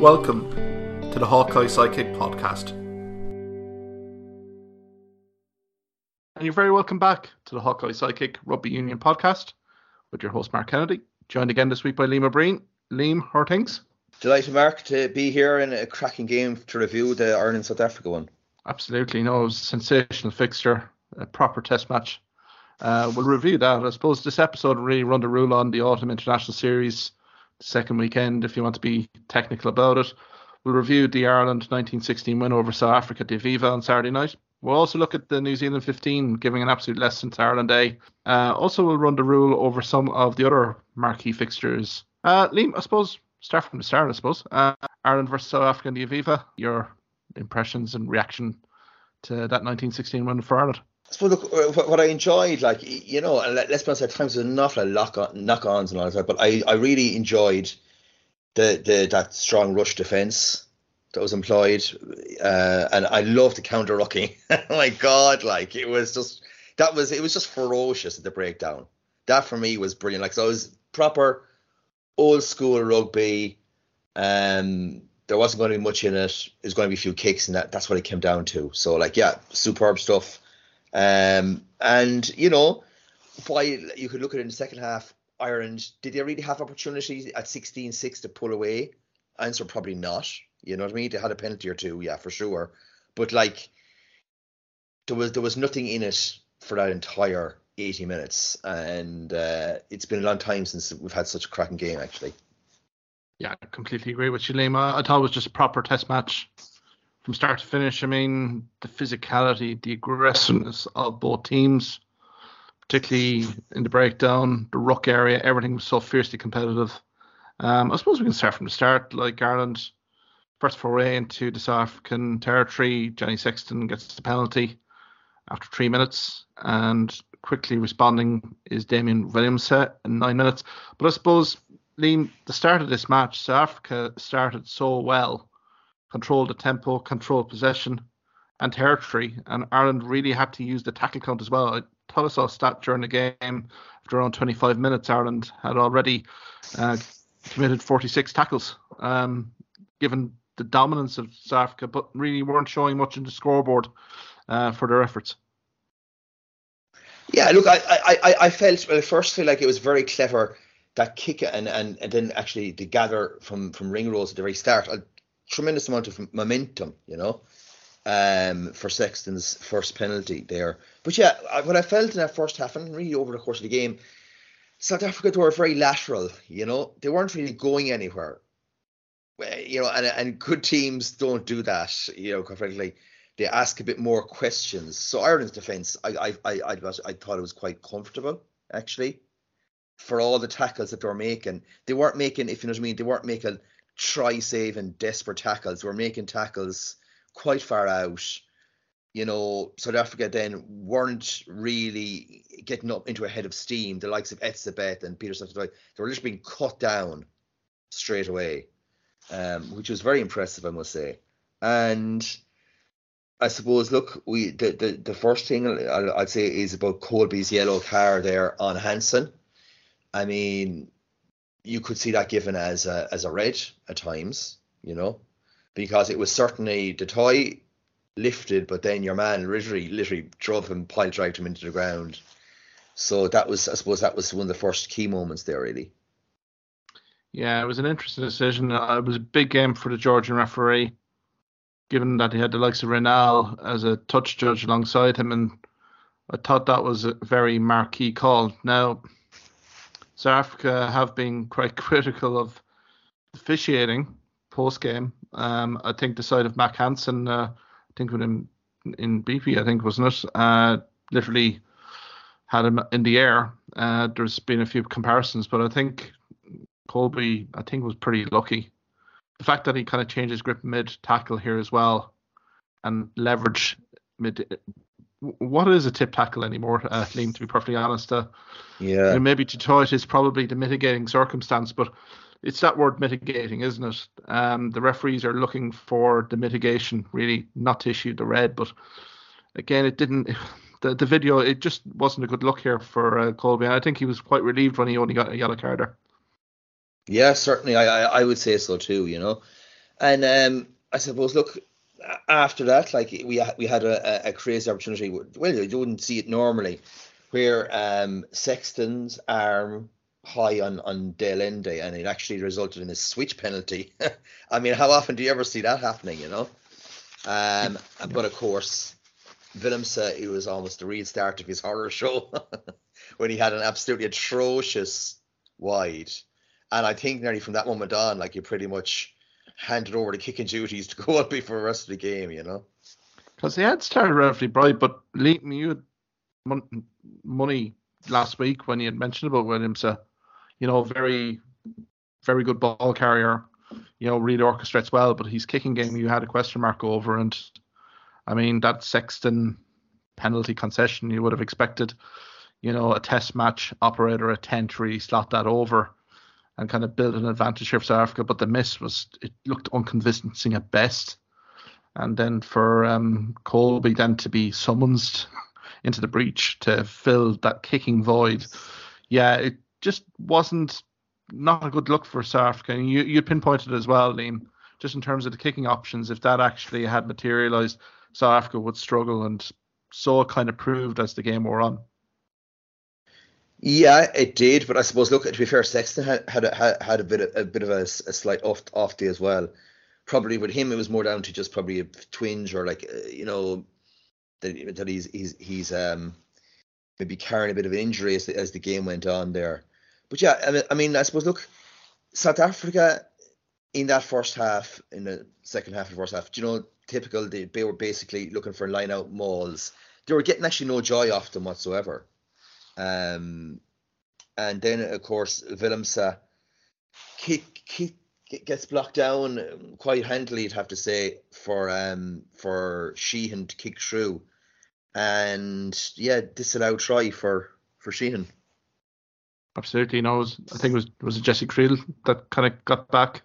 Welcome to the Hawkeye Sidekick podcast. And you're very welcome back to the Hawkeye Sidekick Rugby Union podcast with your host Mark Kennedy, joined again this week by Liam O'Briain. Liam, how are things? Delighted, Mark, to be here in a cracking game to review the Ireland South Africa one. Absolutely, no, it was a sensational fixture, a proper test match. Uh, we'll review that. I suppose this episode really run the rule on the autumn international series, the second weekend, if you want to be technical about it. We'll review the Ireland 1916 win over South Africa de Viva on Saturday night. We'll also look at the New Zealand 15 giving an absolute lesson to Ireland A. Uh, also, we'll run the rule over some of the other marquee fixtures. Uh, Liam, I suppose, start from the start, I suppose. Uh, Ireland versus South Africa in the Aviva, your impressions and reaction to that 1916 win for Ireland? I suppose look, uh, what I enjoyed, like you know, and let's be honest, at times there's an awful of knock-ons and all that, but I, I really enjoyed the the that strong rush defence that was employed, uh, and I love the counter rucking. oh my God, like it was just that was it was just ferocious at the breakdown. That for me was brilliant. Like so, it was proper old school rugby. Um, there wasn't going to be much in it. There's going to be a few kicks, and that that's what it came down to. So like, yeah, superb stuff. Um, and you know, while you could look at it in the second half, Ireland did they really have opportunities at 16-6 to pull away? Answer probably not. You know what I mean? They had a penalty or two, yeah, for sure. But like, there was there was nothing in it for that entire 80 minutes, and uh, it's been a long time since we've had such a cracking game, actually. Yeah, I completely agree with you, Liam. I thought it was just a proper test match from start to finish. I mean, the physicality, the aggressiveness of both teams, particularly in the breakdown, the ruck area, everything was so fiercely competitive. Um, I suppose we can start from the start. Like Ireland, first foray into the South African territory, Johnny Sexton gets the penalty after three minutes, and quickly responding is Damian Willemse in nine minutes. But I suppose, Liam, the start of this match, South Africa started so well control the tempo, control possession and territory. And Ireland really had to use the tackle count as well. I thought I saw a stat during the game after around 25 minutes, Ireland had already uh, committed 46 tackles, um, given the dominance of South Africa, but really weren't showing much in the scoreboard uh, for their efforts. Yeah, look, I, I, I felt well. I first feel like it was very clever that kick and, and, and then actually the gather from from ringrose at the very start tremendous amount of momentum, you know, um, for Sexton's first penalty there. But yeah, what I felt in that first half and really over the course of the game, South Africa were very lateral, you know, they weren't really going anywhere. You know, and and good teams don't do that, you know, quite frankly. They ask a bit more questions. So Ireland's defence, I I I I, I thought it was quite comfortable actually for all the tackles that they were making. They weren't making, if you know what I mean, they weren't making try saving desperate tackles. We're making tackles quite far out. You know, South Africa then weren't really getting up into a head of steam. The likes of Etzebeth and Peter Smith, they were just being cut down straight away, um, which was very impressive, I must say. And I suppose, look, we the the, the first thing I'd say is about Kolbe's yellow card there on Hansen. I mean, you could see that given as a, as a red at times, you know, because it was certainly the toy lifted, but then your man literally literally drove him, pile drived him into the ground. So that was, I suppose, that was one of the first key moments there, really. Yeah, it was an interesting decision. Uh, it was a big game for the Georgian referee, given that he had the likes of Raynal as a touch judge alongside him, and I thought that was a very marquee call. Now, South Africa have been quite critical of officiating post game. Um, I think the side of Mack Hansen, uh, I think with him in BP, I think wasn't it? Uh, literally had him in the air. Uh, there's been a few comparisons, but I think Kolbe, I think, was pretty lucky. The fact that he kind of changed his grip mid tackle here as well, and leverage mid what is a tip tackle anymore, uh, Liam, to be perfectly honest. Uh, yeah. You know, maybe to toy it is probably the mitigating circumstance, but it's that word mitigating, isn't it? Um, the referees are looking for the mitigation, really, not to issue the red. But again, it didn't. The, the video, it just wasn't a good look here for uh, Kolbe. I think he was quite relieved when he only got a yellow card there. Yeah, certainly. I, I, I would say so too, you know. And um, I suppose, look, after that, like we we had a, a crazy opportunity. Well, you wouldn't see it normally, where um, Sexton's arm high on on de Allende, and it actually resulted in a switch penalty. I mean, how often do you ever see that happening? You know. Um, but of course, Willemse, it was almost the restart of his horror show when he had an absolutely atrocious wide. And I think nearly from that moment on, like you pretty much handed over the kicking duties to go up for the rest of the game, you know. Because he had started relatively bright, but Lee, you had money last week when you had mentioned about Willemse, uh, you know, very, very good ball carrier, you know, really orchestrates well, but his kicking game you had a question mark over, and I mean that Sexton penalty concession you would have expected, you know, a test match operator a 10 3 slot that over and kind of build an advantage here for South Africa. But the miss was it looked unconvincing at best. And then for um, Kolbe then to be summoned into the breach to fill that kicking void, yeah, it just wasn't not a good look for South Africa. And you you pinpointed it as well, Liam, just in terms of the kicking options. If that actually had materialised, South Africa would struggle, and so it kind of proved as the game wore on. Yeah, it did, but I suppose look to be fair, Sexton had had a, had a bit of, a bit of a, a slight off off day as well. Probably with him, it was more down to just probably a twinge or like uh, you know that, that he's he's he's um maybe carrying a bit of an injury as the, as the game went on there. But yeah, I mean, I mean, I suppose look, South Africa in that first half, in the second half of the first half, you know, typical they, they were basically looking for line out mauls. They were getting actually no joy off them whatsoever. Um, and then of course Willemse kick, kick gets blocked down quite handily, you'd have to say, for um for Sheehan to kick through, and yeah, disallowed try for for Sheehan. Absolutely, no. Was, I think it was was it Jesse Kriel that kind of got back.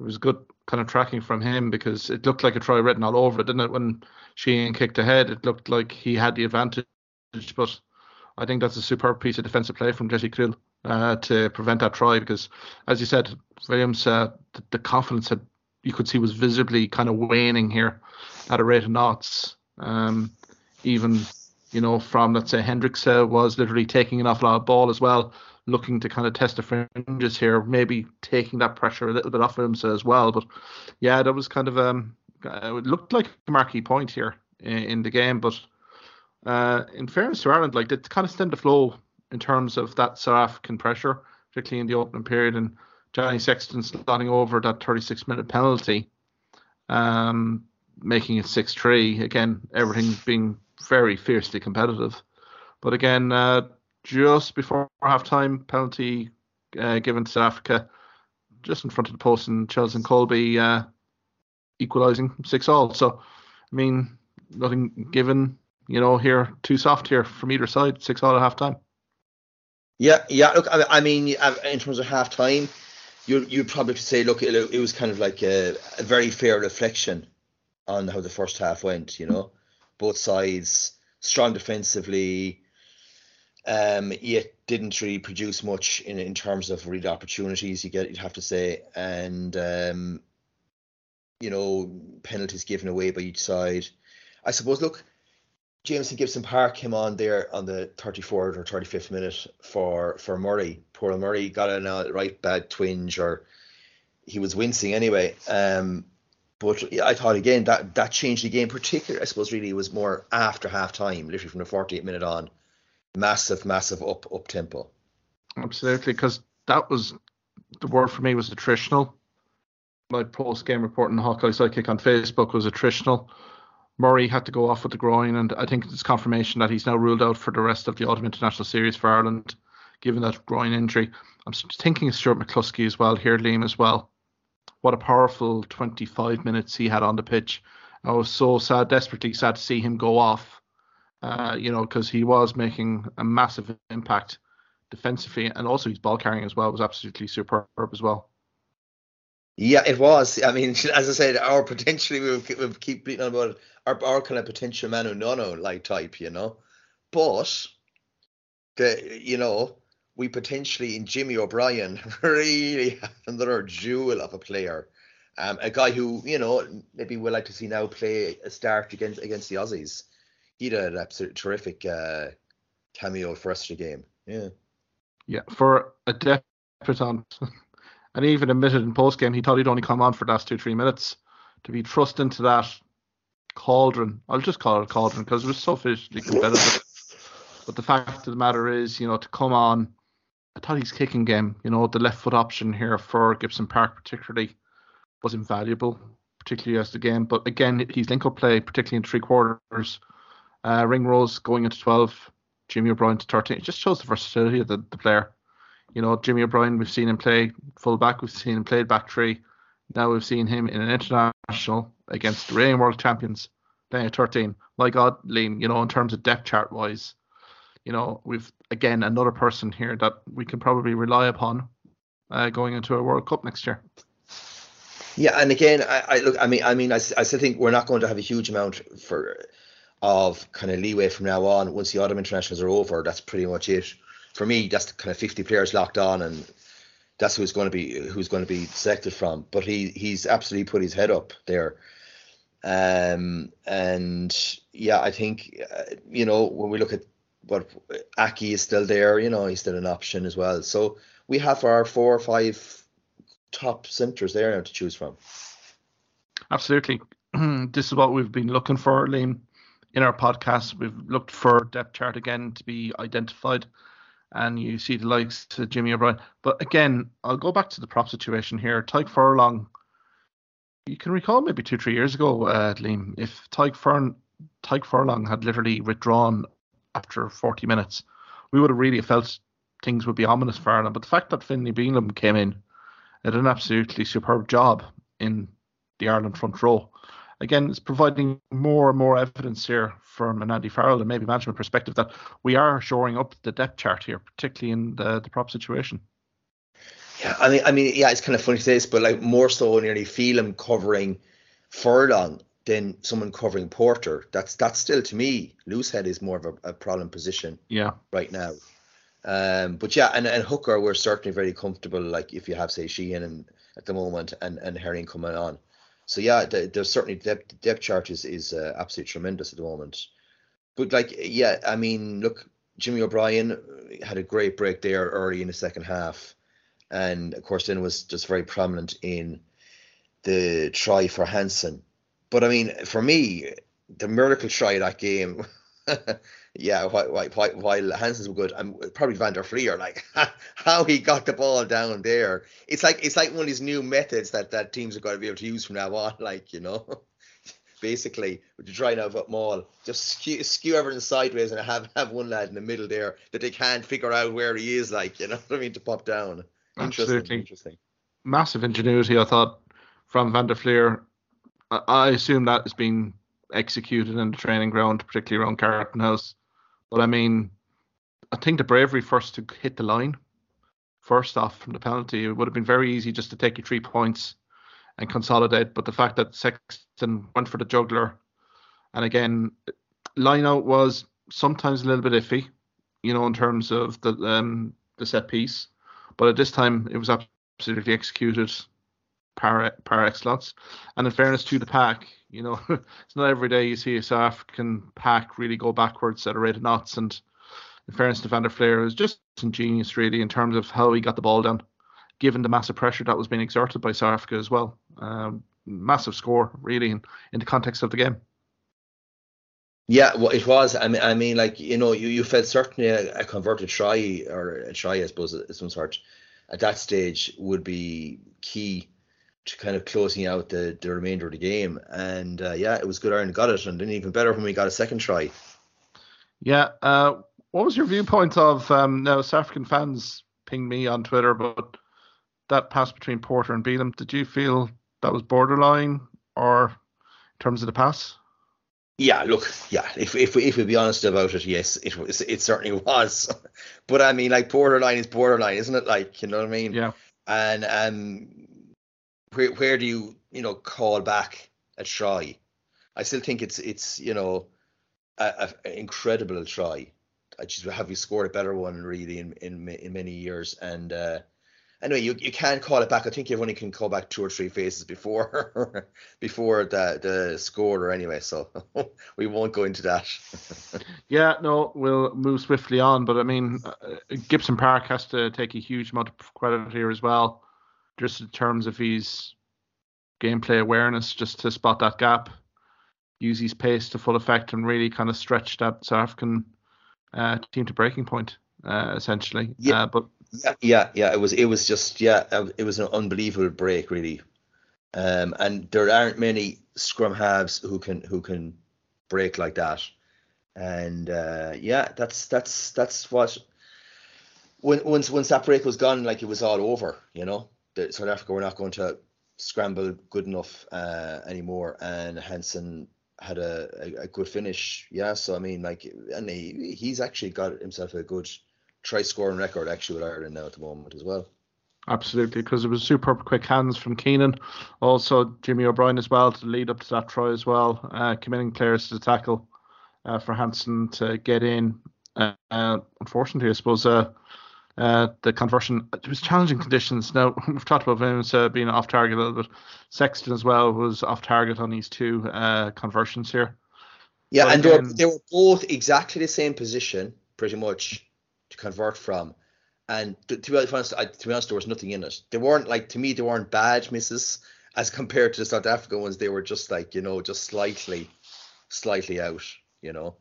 It was good kind of tracking from him because it looked like a try written all over it, didn't it? When Sheehan kicked ahead, it looked like he had the advantage, but I think that's a superb piece of defensive play from Jesse Kriel uh, to prevent that try because, as you said, Willemse, uh, the, the, confidence that you could see was visibly kind of waning here at a rate of knots. Um, even, you know, from let's say Hendrikse uh, was literally taking an awful lot of ball as well, looking to kind of test the fringes here, maybe taking that pressure a little bit off of Willemse as well. But yeah, that was kind of um, uh, it looked like a marquee point here in, in the game, but uh, in fairness to Ireland, like they kind of stemmed the flow in terms of that South African pressure, particularly in the opening period, and Johnny Sexton slotting over that 36 minute penalty, um, making it 6 3. Again, everything being very fiercely competitive. But again, uh, just before half time, penalty uh, given to South Africa, just in front of the post, and Cheslin Kolbe uh, equalising 6 all. So, I mean, nothing given you know, here too soft here from either side, six all at half time. Yeah, yeah. Look, I, mean, uh, in terms of half time, you you probably say, look, it, it was kind of like a, a, very fair reflection on how the first half went. You know, both sides strong defensively, um, yet didn't really produce much in in terms of real opportunities. You get, you'd have to say, and um, you know, penalties given away by each side. I suppose. Look Jamison Gibson Park came on there on the 34th or 35th minute for for Murray. Poor Murray got a right bad twinge or he was wincing anyway. Um, but I thought again that that changed the game. Particularly, I suppose, really it was more after half time, literally from the 48th minute on. Massive, massive up up tempo. Absolutely, because that was the word for me was attritional. My post game report in the Hawkeye Sidekick on Facebook was attritional. Murray had to go off with the groin, and I think it's confirmation that he's now ruled out for the rest of the Autumn International Series for Ireland, given that groin injury. I'm thinking of Stuart McCloskey as well here, Liam as well. What a powerful 25 minutes he had on the pitch. I was so sad, desperately sad to see him go off. Uh, you know, because he was making a massive impact defensively, and also his ball carrying as well was absolutely superb as well. Yeah, it was. I mean, as I said, our potentially we will keep beating on about it, our, our kind of potential Manu Nonu like type, you know. But the you know, we potentially in Jimmy O'Brien really have another jewel of a player. Um, a guy who you know maybe we'd like to see now play a start against against the Aussies. He did an absolute terrific uh, cameo for us the game. Yeah. Yeah, for a debutant, and he even admitted in post game he thought he'd only come on for the last two three minutes to be thrust into that cauldron. I'll just call it a cauldron because it was so fiercely competitive. but the fact of the matter is, you know, to come on, I thought his kicking game, you know, the left foot option here for Gibson Park particularly was invaluable, particularly as the game. But again, his link up play, particularly in three quarters, uh, Ringrose going into 12, Jimmy O'Brien to 13, it just shows the versatility of the, the player. You know, Jimmy O'Brien, we've seen him play full back, we've seen him play back three. Now we've seen him in an international against the reigning world champions playing at 13. My God, Liam, you know, in terms of depth chart wise, you know, we've again another person here that we can probably rely upon uh, going into a World Cup next year. Yeah, and again, I, I look. I mean, I mean, I, I still think we're not going to have a huge amount for of kind of leeway from now on. Once the autumn internationals are over, that's pretty much it. For me, that's kind of 50 players locked on, and that's who's going to be who's going to be selected from. But he he's absolutely put his head up there. Um, and yeah, I think uh, you know when we look at what Aki is still there, you know, he's still an option as well. So we have our four or five top centres there now to choose from. Absolutely. this is what we've been looking for, Liam, in our podcast. We've looked for depth chart again to be identified. And you see the likes to Jimmy O'Brien. But again, I'll go back to the prop situation here. Tadhg Furlong, you can recall maybe two, three years ago, uh, Liam, if Fern, Tadhg Furlong had literally withdrawn after 40 minutes, we would have really felt things would be ominous for Ireland. But the fact that Finlay Bealham came in did an absolutely superb job in the Ireland front row. Again, it's providing more and more evidence here from an Andy Farrell and maybe management perspective that we are shoring up the depth chart here, particularly in the, the prop situation. Yeah, I mean, I mean, yeah, it's kind of funny to say this, but like more so nearly Bealham covering Furlong than someone covering Porter. That's that's still to me, Loosehead is more of a, a problem position. Yeah. Right now. Um, but yeah, and, and Hooker, we're certainly very comfortable. Like if you have say Sheehan and at the moment and and Herring coming on, so yeah, the, there's certainly depth depth chart is is uh, absolutely tremendous at the moment. But like yeah, I mean, look, Jimmy O'Brien had a great break there early in the second half, and of course then was just very prominent in the try for Hansen. But I mean, for me, the miracle try that game. yeah, while, while, while Hansen's were good, I'm probably Van der Flier, like how he got the ball down there. It's like it's like one of these new methods that that teams are going to be able to use from now on. Like you know, basically to try and have maul, just skew, skew everything sideways and have have one lad in the middle there that they can't figure out where he is. Like you know what I mean to pop down. Absolutely. interesting. Massive ingenuity, I thought, from Van der Flier. I, I assume that has been executed in the training ground, particularly around Carton House. But I mean, I think the bravery first to hit the line, first off from the penalty, it would have been very easy just to take your three points and consolidate. But the fact that Sexton went for the juggler, and again, line out was sometimes a little bit iffy, you know, in terms of the um, the set piece. But at this time, it was absolutely executed par par excellence. And in fairness to the pack, you know, it's not every day you see a South African pack really go backwards at a rate of knots. And in fairness to Van der Flier, is just ingenious really in terms of how he got the ball down, given the massive pressure that was being exerted by South Africa as well. Um, massive score really in, in the context of the game. Yeah, well, it was. I mean, I mean, like you know, you, you felt certainly a, a converted try or a try, I suppose, some sort, at that stage would be key to kind of closing out the, the remainder of the game. And uh, yeah, it was good Ireland got it, and then even better when we got a second try. Yeah. Uh, what was your viewpoint of um, now? South African fans pinged me on Twitter, but that pass between Porter and Bealham, did you feel that was borderline, or in terms of the pass? Yeah, look, yeah. If if we, if we be honest about it, yes, it was. It certainly was. but I mean, like borderline is borderline, isn't it? Like you know what I mean? Yeah. And um, where where do you you know call back a try? I still think it's it's you know a, a incredible try. I just have you scored a better one really in in in many years and uh, anyway, you, you can call it back. I think you only can call back two or three phases before before the the score or anyway. So we won't go into that. yeah, no, we'll move swiftly on. But I mean, uh, Gibson Park has to take a huge amount of credit here as well, just in terms of his gameplay awareness, just to spot that gap, use his pace to full effect, and really kind of stretch that South African uh, team to breaking point. Uh, essentially, yeah, uh, but yeah, yeah, yeah. It was it was just yeah, uh, it was an unbelievable break really, um, and there aren't many scrum halves who can who can break like that, and uh, yeah, that's that's that's what when once once that break was gone, like it was all over. You know, the, South Africa were not going to scramble good enough uh, anymore, and Hansen had a, a, a, good finish. Yeah, so I mean, like, and he he's actually got himself a good try scoring record actually with Ireland now at the moment as well. Absolutely, because it was superb quick hands from Keenan. Also, Jimmy O'Brien as well to lead up to that try as well, uh, committing players to the tackle uh, for Hansen to get in. Uh, unfortunately, I suppose uh, uh, the conversion it was challenging conditions. Now we've talked about Willemse uh, being off target a little bit. Sexton as well was off target on these two uh, conversions here. Yeah, but and again, they, were, they were both exactly the same position, pretty much to convert from. And to, to, be honest, I, to be honest, there was nothing in it. They weren't like to me, they weren't bad misses as compared to the South African ones. They were just like you know, just slightly, slightly out. You know,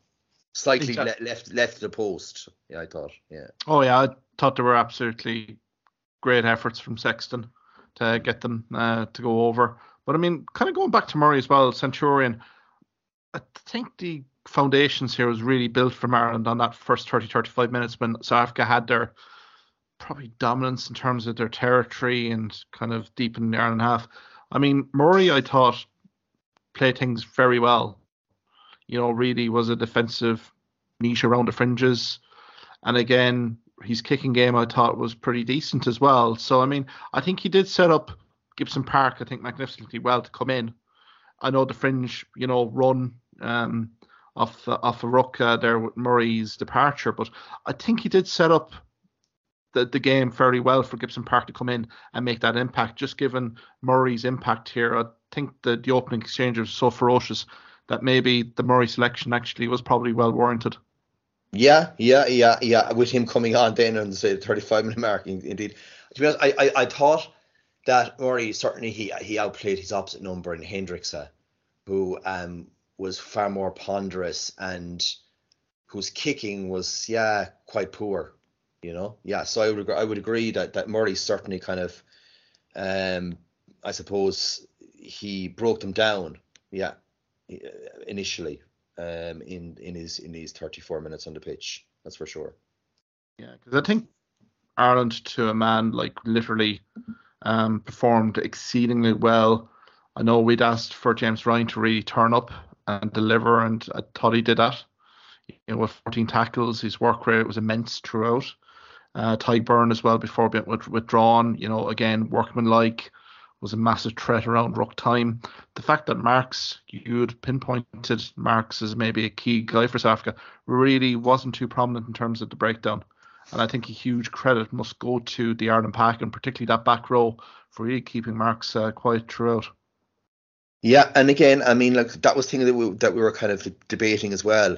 slightly le- left left the post. Yeah, I thought. Yeah. Oh yeah, I thought there were absolutely great efforts from Sexton to get them uh, to go over. But I mean, kind of going back to Murray as well, Centurion. I think the foundations here was really built from Ireland on that first 30 35 minutes when South Africa had their probably dominance in terms of their territory and kind of deep in the Ireland half. I mean, Murray, I thought, played things very well. You know, really was a defensive niche around the fringes. And again, his kicking game I thought was pretty decent as well. So I mean, I think he did set up Gibson Park, I think, magnificently well to come in. I know the fringe, you know, run um, off the, off a ruck uh, there with Murray's departure. But I think he did set up the, the game fairly well for Gibson Park to come in and make that impact. Just given Murray's impact here, I think the, the opening exchange was so ferocious that maybe the Murray selection actually was probably well warranted. Yeah, yeah, yeah, yeah. With him coming on then on the 35 minute mark, indeed. To be honest, I, I, I thought that Murray certainly he he outplayed his opposite number in Hendrikse, who um was far more ponderous and whose kicking was yeah quite poor you know yeah so i would i would agree that that murray certainly kind of um i suppose he broke them down yeah initially um in in his in his 34 minutes on the pitch that's for sure yeah because i think ireland to a man like literally um performed exceedingly well I know we'd asked for James Ryan to really turn up and deliver, and I thought he did that. You know, with 14 tackles, his work rate was immense throughout. Uh, Tadhg Beirne as well before being withdrawn. You know, again, workmanlike was a massive threat around rock time. The fact that Marx, you had pinpointed Marx as maybe a key guy for South Africa, really wasn't too prominent in terms of the breakdown. And I think a huge credit must go to the Ireland pack and particularly that back row for really keeping Marx uh, quiet throughout. Yeah, and again, I mean, like that was thing that we that we were kind of debating as well.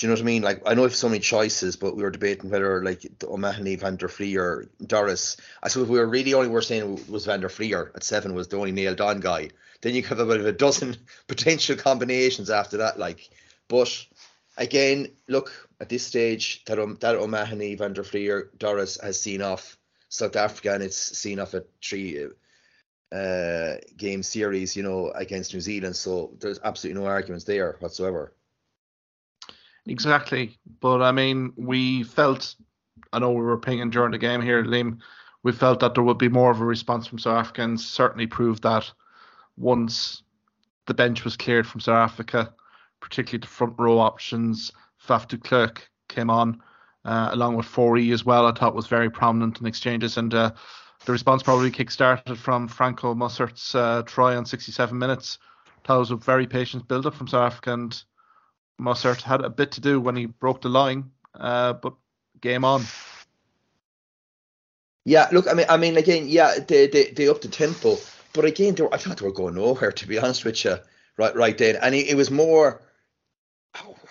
Do you know what I mean? Like, I know if so many choices, but we were debating whether like O'Mahony, Van der Flier, or Doris. I suppose we were really only were saying was Van der Flier at seven was the only nailed on guy. Then you have about a dozen potential combinations after that. Like, but again, look at this stage that um, that O'Mahony, Van der Flier, Doris has seen off South Africa, and it's seen off a three uh, game series, you know, against New Zealand. So there's absolutely no arguments there whatsoever. Exactly, but I mean, we felt. I know we were pinging during the game here, Liam. We felt that there would be more of a response from South Africans. Certainly proved that once the bench was cleared from South Africa, particularly the front row options. Faf de Klerk came on, uh, along with Fourie as well. I thought was very prominent in exchanges, and uh, the response probably kick-started from Franco Mostert's uh, try on 67 minutes. That was a very patient build-up from South Africa, and Mostert had a bit to do when he broke the line, uh, but game on. Yeah, look, I mean, I mean, again, yeah, they they, they upped the tempo, but again, they were, I thought they were going nowhere. To be honest with you, right, right then, and it, it was more.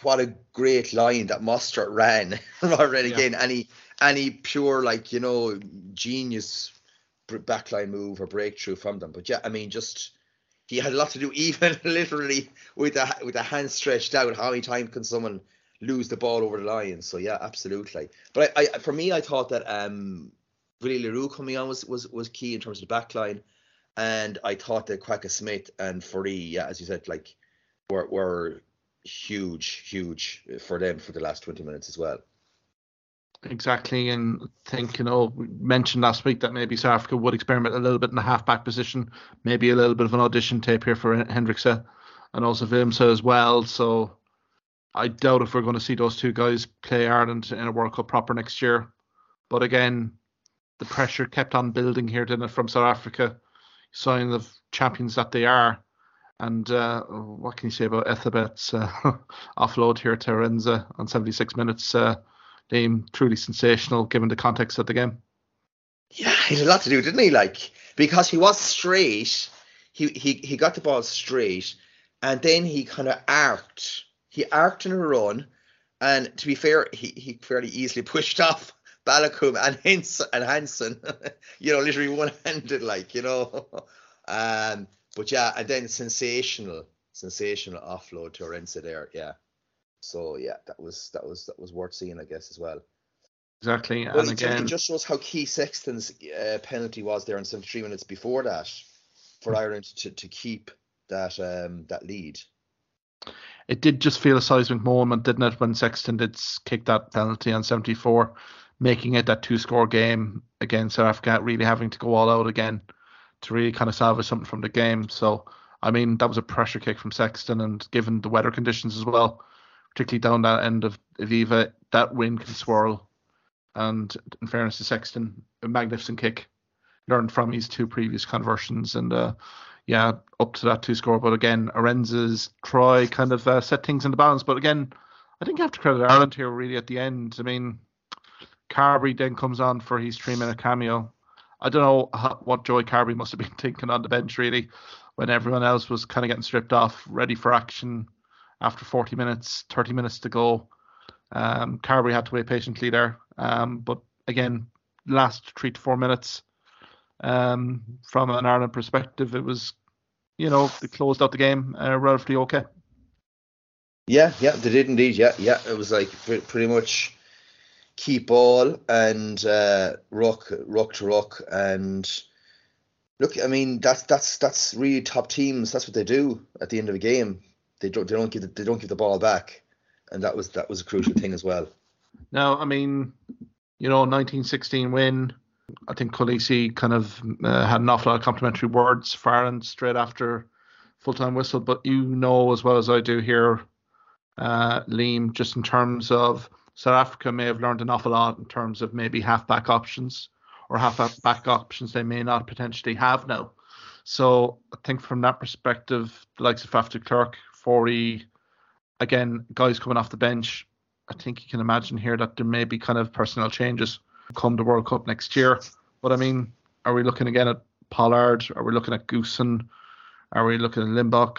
What a great line that Mostert ran than again yeah. any any pure like you know genius backline move or breakthrough from them. But yeah, I mean, just he had a lot to do, even literally with a with a hand stretched out. How many times can someone lose the ball over the line? So yeah, absolutely. But I, I for me, I thought that um, Willie le Roux coming on was was was key in terms of the backline, and I thought that Kwagga Smith and Fourie, yeah, as you said, like were were huge, huge for them for the last twenty minutes as well. Exactly, and think you know we mentioned last week that maybe South Africa would experiment a little bit in the halfback position, maybe a little bit of an audition tape here for Hendrikse and also Willemse as well. So I doubt if we're going to see those two guys play Ireland in a World Cup proper next year. But again, the pressure kept on building here, didn't it, from South Africa, sign of champions that they are. And uh, what can you say about Etzebeth's uh, offload here to Arendse on 76 minutes? Uh, Liam truly sensational given the context of the game. Yeah, he had a lot to do, didn't he? Like because he was straight, he he he got the ball straight, and then he kind of arced. He arced in a run, and to be fair, he he fairly easily pushed off Bealham and Hansen and Hansen, you know, literally one handed, like you know. Um, but yeah, and then sensational, sensational offload to Arendse there, yeah. So yeah, that was that was that was worth seeing, I guess, as well. Exactly, and it, again, it just shows how key Sexton's uh, penalty was there in 73 minutes before that for Ireland to, to keep that um, that lead. It did just feel a seismic moment, didn't it, when Sexton did kick that penalty on 74, making it that two-score game against South Africa, really having to go all out again to really kind of salvage something from the game. So, I mean, that was a pressure kick from Sexton, and given the weather conditions as well, particularly down that end of Aviva, that wind can swirl. And in fairness to Sexton, a magnificent kick. Learned from his two previous conversions and uh, yeah, up to that two score. But again, Arendse's try kind of uh, set things in the balance. But again, I think you have to credit Ireland here really at the end. I mean, Carbery then comes on for his three minute cameo. I don't know what Joey Carbery must have been thinking on the bench really when everyone else was kind of getting stripped off, ready for action after 40 minutes, 30 minutes to go. Um, Carbery had to wait patiently there. Um, but again, last three to four minutes, um, from an Ireland perspective, it was, you know, they closed out the game uh, relatively okay. Yeah, yeah, they did indeed. Yeah, yeah, it was like pretty much keep ball and uh, rock, rock to rock, and look, I mean that's that's that's really top teams. That's what they do at the end of a game. They don't they don't give the, they don't give the ball back, and that was that was a crucial thing as well. Now, I mean, you know, 1916 win. I think Kolisi kind of uh, had an awful lot of complimentary words for Ireland straight after full time whistle. But you know as well as I do here, uh, Liam, just in terms of South Africa may have learned an awful lot in terms of maybe half back options or half back options they may not potentially have now. So I think from that perspective, the likes of Faf de Fourie, again, guys coming off the bench, I think you can imagine here that there may be kind of personnel changes come the World Cup next year. But I mean, are we looking again at Pollard? Are we looking at Goosen? Are we looking at Libbok?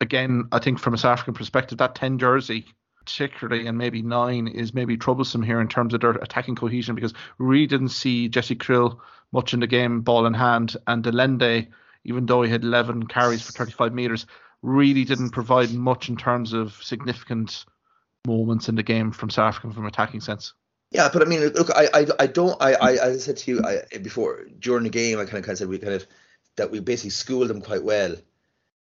Again, I think from a South African perspective, that 10 jersey, particularly, and maybe nine, is maybe troublesome here in terms of their attacking cohesion because we really didn't see Jesse Kriel much in the game, ball in hand, and de Allende, even though he had 11 carries for 35 metres, really didn't provide much in terms of significant moments in the game from South Africa from attacking sense. Yeah, but I mean, look, I, I, I don't, I, I, as I said to you I, before during the game, I kind of, kind of said we kind of that we basically schooled them quite well.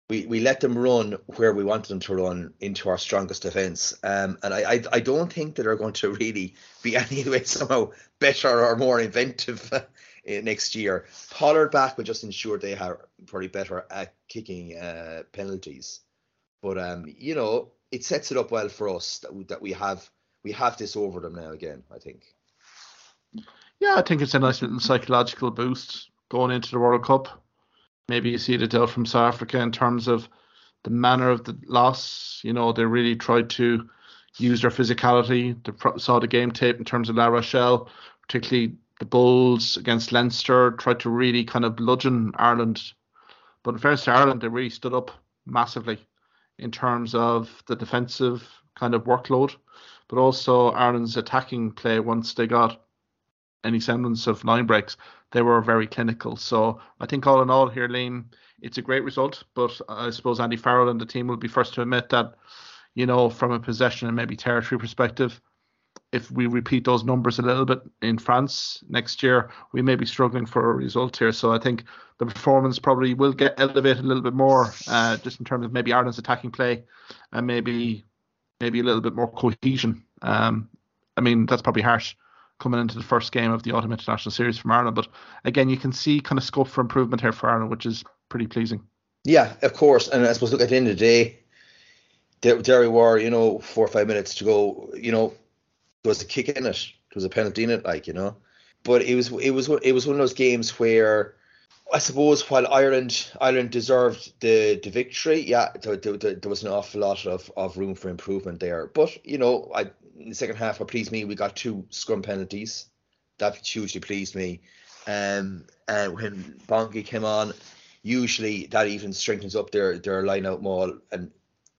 We, we let them run where we wanted them to run into our strongest defence, um, and I, I, I don't think that they're going to really be anyway somehow better or more inventive next year. Pollard back would just ensure they are probably better at kicking uh, penalties. But um, you know, it sets it up well for us that that we have we have this over them now again. I think. Yeah, I think it's a nice little psychological boost going into the World Cup. Maybe you see the deal from South Africa in terms of the manner of the loss. You know, they really tried to use their physicality. They saw the game tape in terms of La Rochelle, particularly the Bulls against Leinster tried to really kind of bludgeon Ireland. But in fairness to Ireland, they really stood up massively in terms of the defensive kind of workload, but also Ireland's attacking play once they got any semblance of line breaks, they were very clinical. So I think all in all here, Liam, it's a great result. But I suppose Andy Farrell and the team will be first to admit that, you know, from a possession and maybe territory perspective, if we repeat those numbers a little bit in France next year, we may be struggling for a result here. So I think the performance probably will get elevated a little bit more, uh, just in terms of maybe Ireland's attacking play and maybe maybe a little bit more cohesion. Um, I mean that's probably harsh coming into the first game of the autumn international series from Ireland, but again you can see kind of scope for improvement here for Ireland, which is pretty pleasing. Yeah, of course, and I suppose look at the end of the day, there, there we were, you know, four or five minutes to go, you know, there was a kick in it, there was a penalty in it, like you know. But it was it was it was one of those games where I suppose while Ireland Ireland deserved the the victory, yeah, there, there, there, was an awful lot of, of room for improvement there. But you know, I in the second half, what pleased me, we got two scrum penalties. That hugely pleased me. Um, and when Bongi came on, usually that even strengthens up their their line out maul, and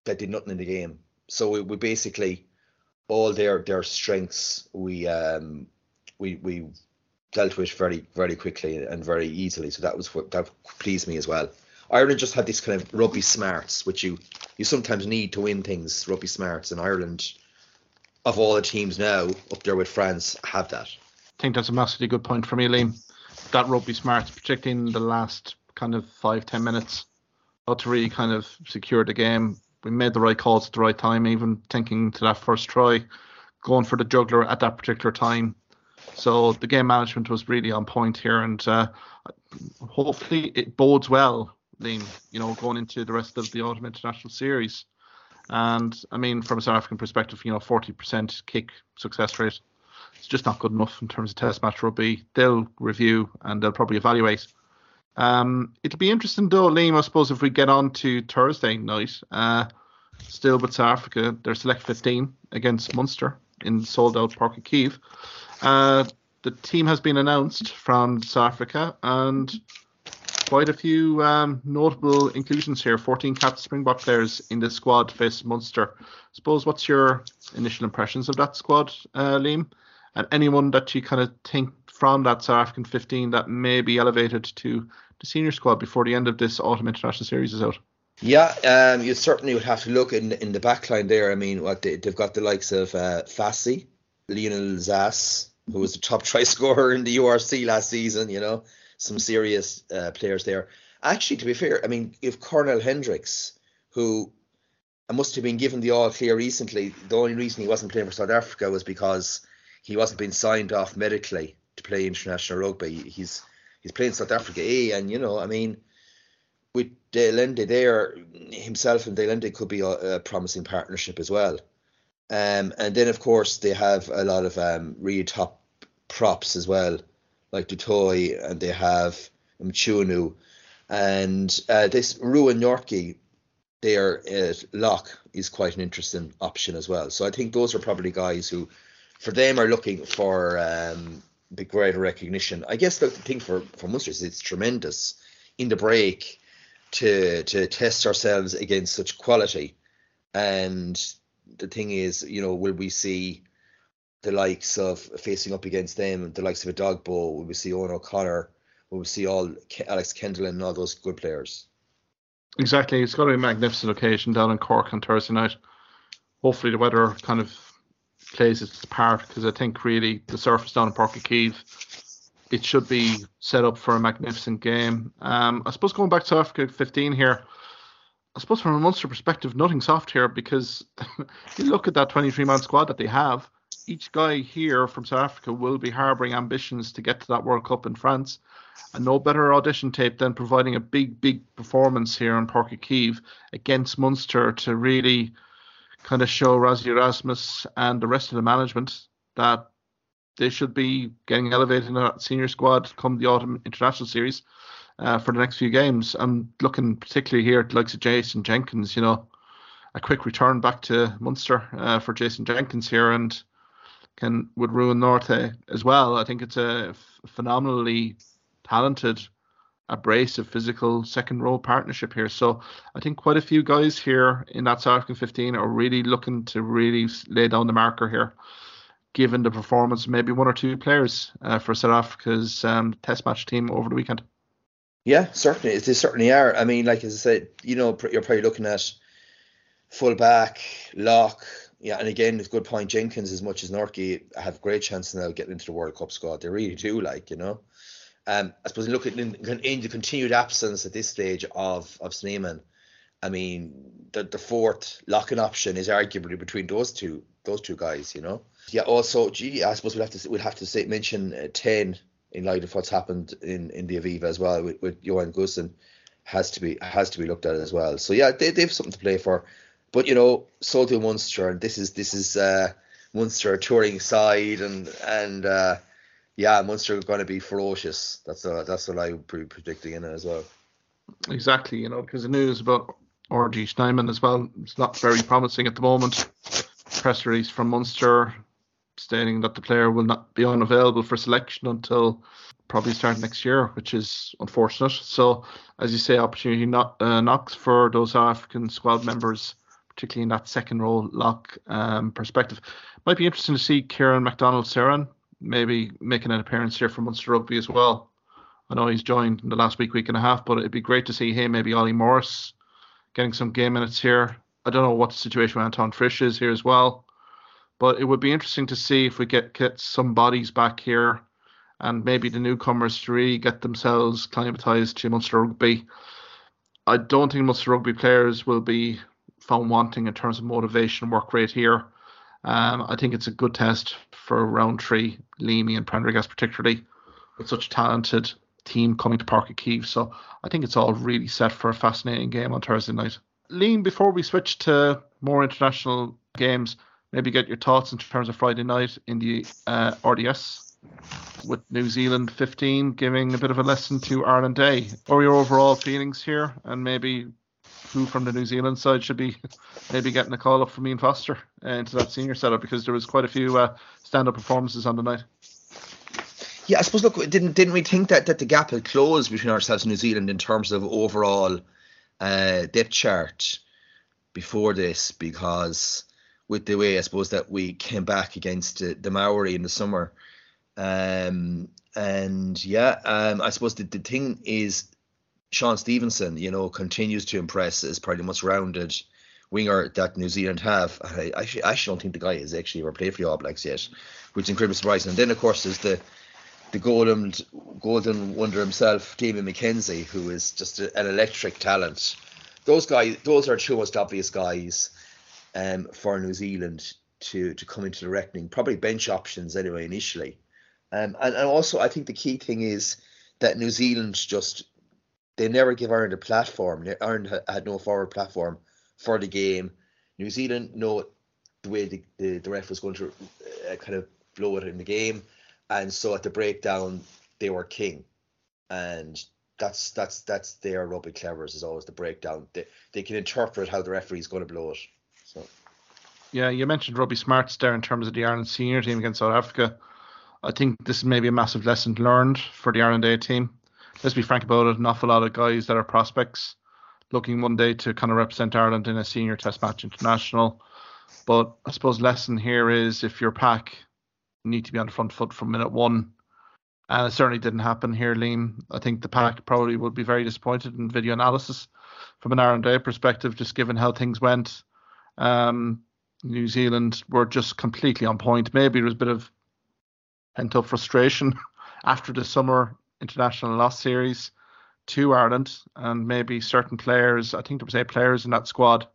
that did nothing in the game. So we, we basically all their their strengths we um we we dealt with very very quickly and very easily. So that was what that pleased me as well. Ireland just had this kind of rugby smarts, which you you sometimes need to win things. Rugby smarts, and Ireland, of all the teams now up there with France, have that. I think that's a massively good point for me, Liam. That rugby smarts, particularly in the last kind of five ten minutes, how to really kind of secure the game we made the right calls at the right time, even thinking to that first try, going for the juggler at that particular time. So the game management was really on point here, and uh, hopefully it bodes well, Liam, you know, going into the rest of the Autumn International Series. And I mean, from a South African perspective, you know, 40% kick success rate, it's just not good enough in terms of Test match rugby. They'll review and they'll probably evaluate um, it'll be interesting though, Liam, I suppose, if we get on to Thursday night, uh, still with South Africa, their select 15 against Munster in sold out Páirc Uí Chaoimh. Uh, the team has been announced from South Africa and quite a few um, notable inclusions here 14 capped Springbok players in the squad face Munster. I suppose, what's your initial impressions of that squad, uh, Liam? And anyone that you kind of think from that South African 15 that may be elevated to the senior squad before the end of this autumn international series is out? Yeah, um, you certainly would have to look in in the back line there. I mean, what they, have got the likes of uh, Fassi, Leolin Zas, who was the top try scorer in the URC last season. You know, some serious uh, players there. Actually, to be fair, I mean, if Cornel Hendricks, who I must have been given the all clear recently, the only reason he wasn't playing for South Africa was because he wasn't being signed off medically to play international rugby. He's he's playing South Africa A, and you know, I mean, with de Allende there, himself and de Allende could be a, a, promising partnership as well. Um, and then of course they have a lot of um, really top props as well, like du Toit, and they have Mchunu, and uh, this Ruan Nortje, their uh, lock is quite an interesting option as well. So I think those are probably guys who, for them, are looking for um, big greater recognition. I guess the thing for for Munster is it's tremendous in the break to to test ourselves against such quality. And the thing is, you know, will we see the likes of facing up against them, the likes of a Dogbo, will we see Owen O'Connor, will we see all Alex Kendellen and all those good players? Exactly. It's going to be a magnificent occasion down in Cork on Thursday night. Hopefully the weather kind of plays its part because I think really the surface down in Páirc Uí it should be set up for a magnificent game. Um, I suppose going back to Africa 15 here, I suppose from a Munster perspective, nothing soft here because you look at that 23 man squad that they have. Each guy here from South Africa will be harbouring ambitions to get to that World Cup in France. And no better audition tape than providing a big, big performance here in Uí Chaoimh against Munster to really kind of show Rassie Erasmus and the rest of the management that they should be getting elevated in that senior squad come the autumn international series uh, for the next few games. I'm looking particularly here at the likes of Jason Jenkins, you know, a quick return back to Munster uh, for Jason Jenkins here. And can would Ruan Nortje as well. I think it's a f- phenomenally talented, abrasive, physical second row partnership here. So I think quite a few guys here in that South African 15 are really looking to really lay down the marker here, given the performance, maybe one or two players uh, for South Africa's um, test match team over the weekend. Yeah, certainly. They certainly are. I mean, like as I said, you know, you're probably looking at full back, lock, yeah, and again, it's good point. Jenkins, as much as Nortje, have great chance now getting into the World Cup squad. They really do, like you know. Um, I suppose look at in, in the continued absence at this stage of of Snyman, I mean, the the fourth locking option is arguably between those two those two guys, you know. Yeah. Also, gee, I suppose we'll have to we'll have to say mention uh, ten in light of what's happened in in the Aviva as well with, with Johan has to be has to be looked at as well. So yeah, they, they have something to play for. But you know, so do Munster, and this is this is uh, Munster touring side, and and uh, yeah, Munster are going to be ferocious. That's a, that's what I would be predicting in it as well. Exactly, you know, because the news about RG Snyman as well is not very promising at the moment. Press release from Munster stating that the player will not be unavailable for selection until probably start next year, which is unfortunate. So, as you say, opportunity not, uh, knocks for those African squad members particularly in that second row lock um, perspective. Might be interesting to see Kieran McDonald Saran maybe making an appearance here for Munster Rugby as well. I know he's joined in the last week, week and a half, but it'd be great to see him, maybe Ollie Morris, getting some game minutes here. I don't know what the situation with Antoine Frisch is here as well, but it would be interesting to see if we get, get some bodies back here and maybe the newcomers to really get themselves climatized to Munster Rugby. I don't think Munster Rugby players will be found wanting in terms of motivation work rate here. Um, I think it's a good test for Rowntree, Leamy, and Prendergast, particularly with such a talented team coming to Uí Chaoimh. So I think it's all really set for a fascinating game on Thursday night. Liam, before we switch to more international games, maybe get your thoughts in terms of Friday night in the uh, RDS with New Zealand 15 giving a bit of a lesson to Ireland A. Or your overall feelings here, and maybe who from the New Zealand side should be maybe getting a call up from Ian Foster uh, into that senior setup because there was quite a few uh, stand-up performances on the night. Yeah, I suppose. Look, didn't didn't we think that, that the gap had closed between ourselves and New Zealand in terms of overall uh, depth chart before this? Because with the way I suppose that we came back against uh, the Maori in the summer, um, and yeah, um, I suppose the, the thing is Shaun Stevenson, you know, continues to impress as probably the most rounded winger that New Zealand have. I actually, I actually don't think the guy has actually ever played for the All Blacks yet, which is incredibly surprising. And then, of course, there's the the golden golden wonder himself, Damian McKenzie, who is just a, an electric talent. Those guys, those are two most obvious guys um, for New Zealand to to come into the reckoning. Probably bench options anyway initially, um, and and also I think the key thing is that New Zealand just they never give Ireland a platform. Ireland had no forward platform for the game. New Zealand know the way the, the, the ref was going to uh, kind of blow it in the game, and so at the breakdown they were king, and that's that's that's their rugby clevers is always the breakdown. They they can interpret how the referee is going to blow it. So. Yeah, you mentioned Robbie Smarts there in terms of the Ireland senior team against South Africa. I think this is maybe a massive lesson learned for the Ireland A team let's be frank about it, an awful lot of guys that are prospects looking one day to kind of represent Ireland in a senior test match international. But I suppose lesson here is if your pack need to be on the front foot from minute one. And it certainly didn't happen here, Liam. I think the pack probably would be very disappointed in video analysis from an Ireland perspective, just given how things went. Um, New Zealand were just completely on point. Maybe there was a bit of pent up frustration after the summer international loss series to Ireland, and maybe certain players. I think there was eight players in that squad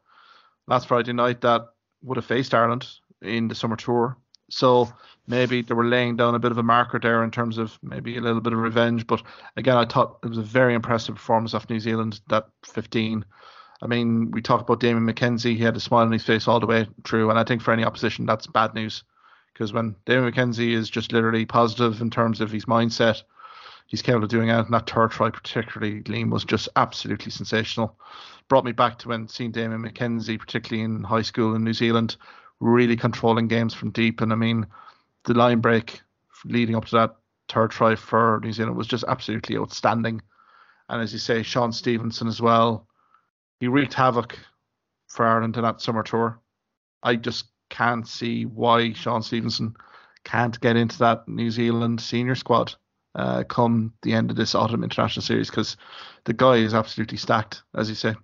last Friday night that would have faced Ireland in the summer tour. So maybe they were laying down a bit of a marker there in terms of maybe a little bit of revenge. But again, I thought it was a very impressive performance of New Zealand that 15. I mean, we talked about Damian McKenzie. He had a smile on his face all the way through, and I think for any opposition, that's bad news. Because when Damian McKenzie is just literally positive in terms of his mindset, he's capable of doing it. And that third try, particularly, Liam, was just absolutely sensational. Brought me back to when seeing Damian McKenzie, particularly in high school in New Zealand, really controlling games from deep. And I mean, the line break leading up to that third try for New Zealand was just absolutely outstanding. And as you say, Shaun Stevenson as well, he wreaked havoc for Ireland in that summer tour. I just can't see why Shaun Stevenson can't get into that New Zealand senior squad uh, come the end of this autumn international series because the guy is absolutely stacked, as you say.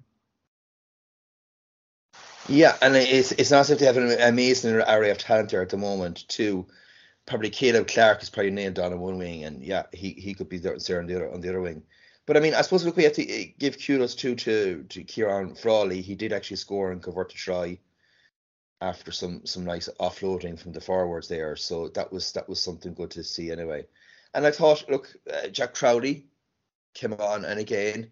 Yeah, and it's it's not as if they have an amazing array of talent there at the moment too. Probably Caleb Clark is probably nailed on in one wing, and yeah, he, he could be there on the other on the other wing. But I mean, I suppose look, we have to eh, give kudos too to to Ciarán Frawley. He did actually score and convert a try after some some nice offloading from the forwards there. So that was that was something good to see anyway. And I thought, look, uh, Jack Crowley came on, and again,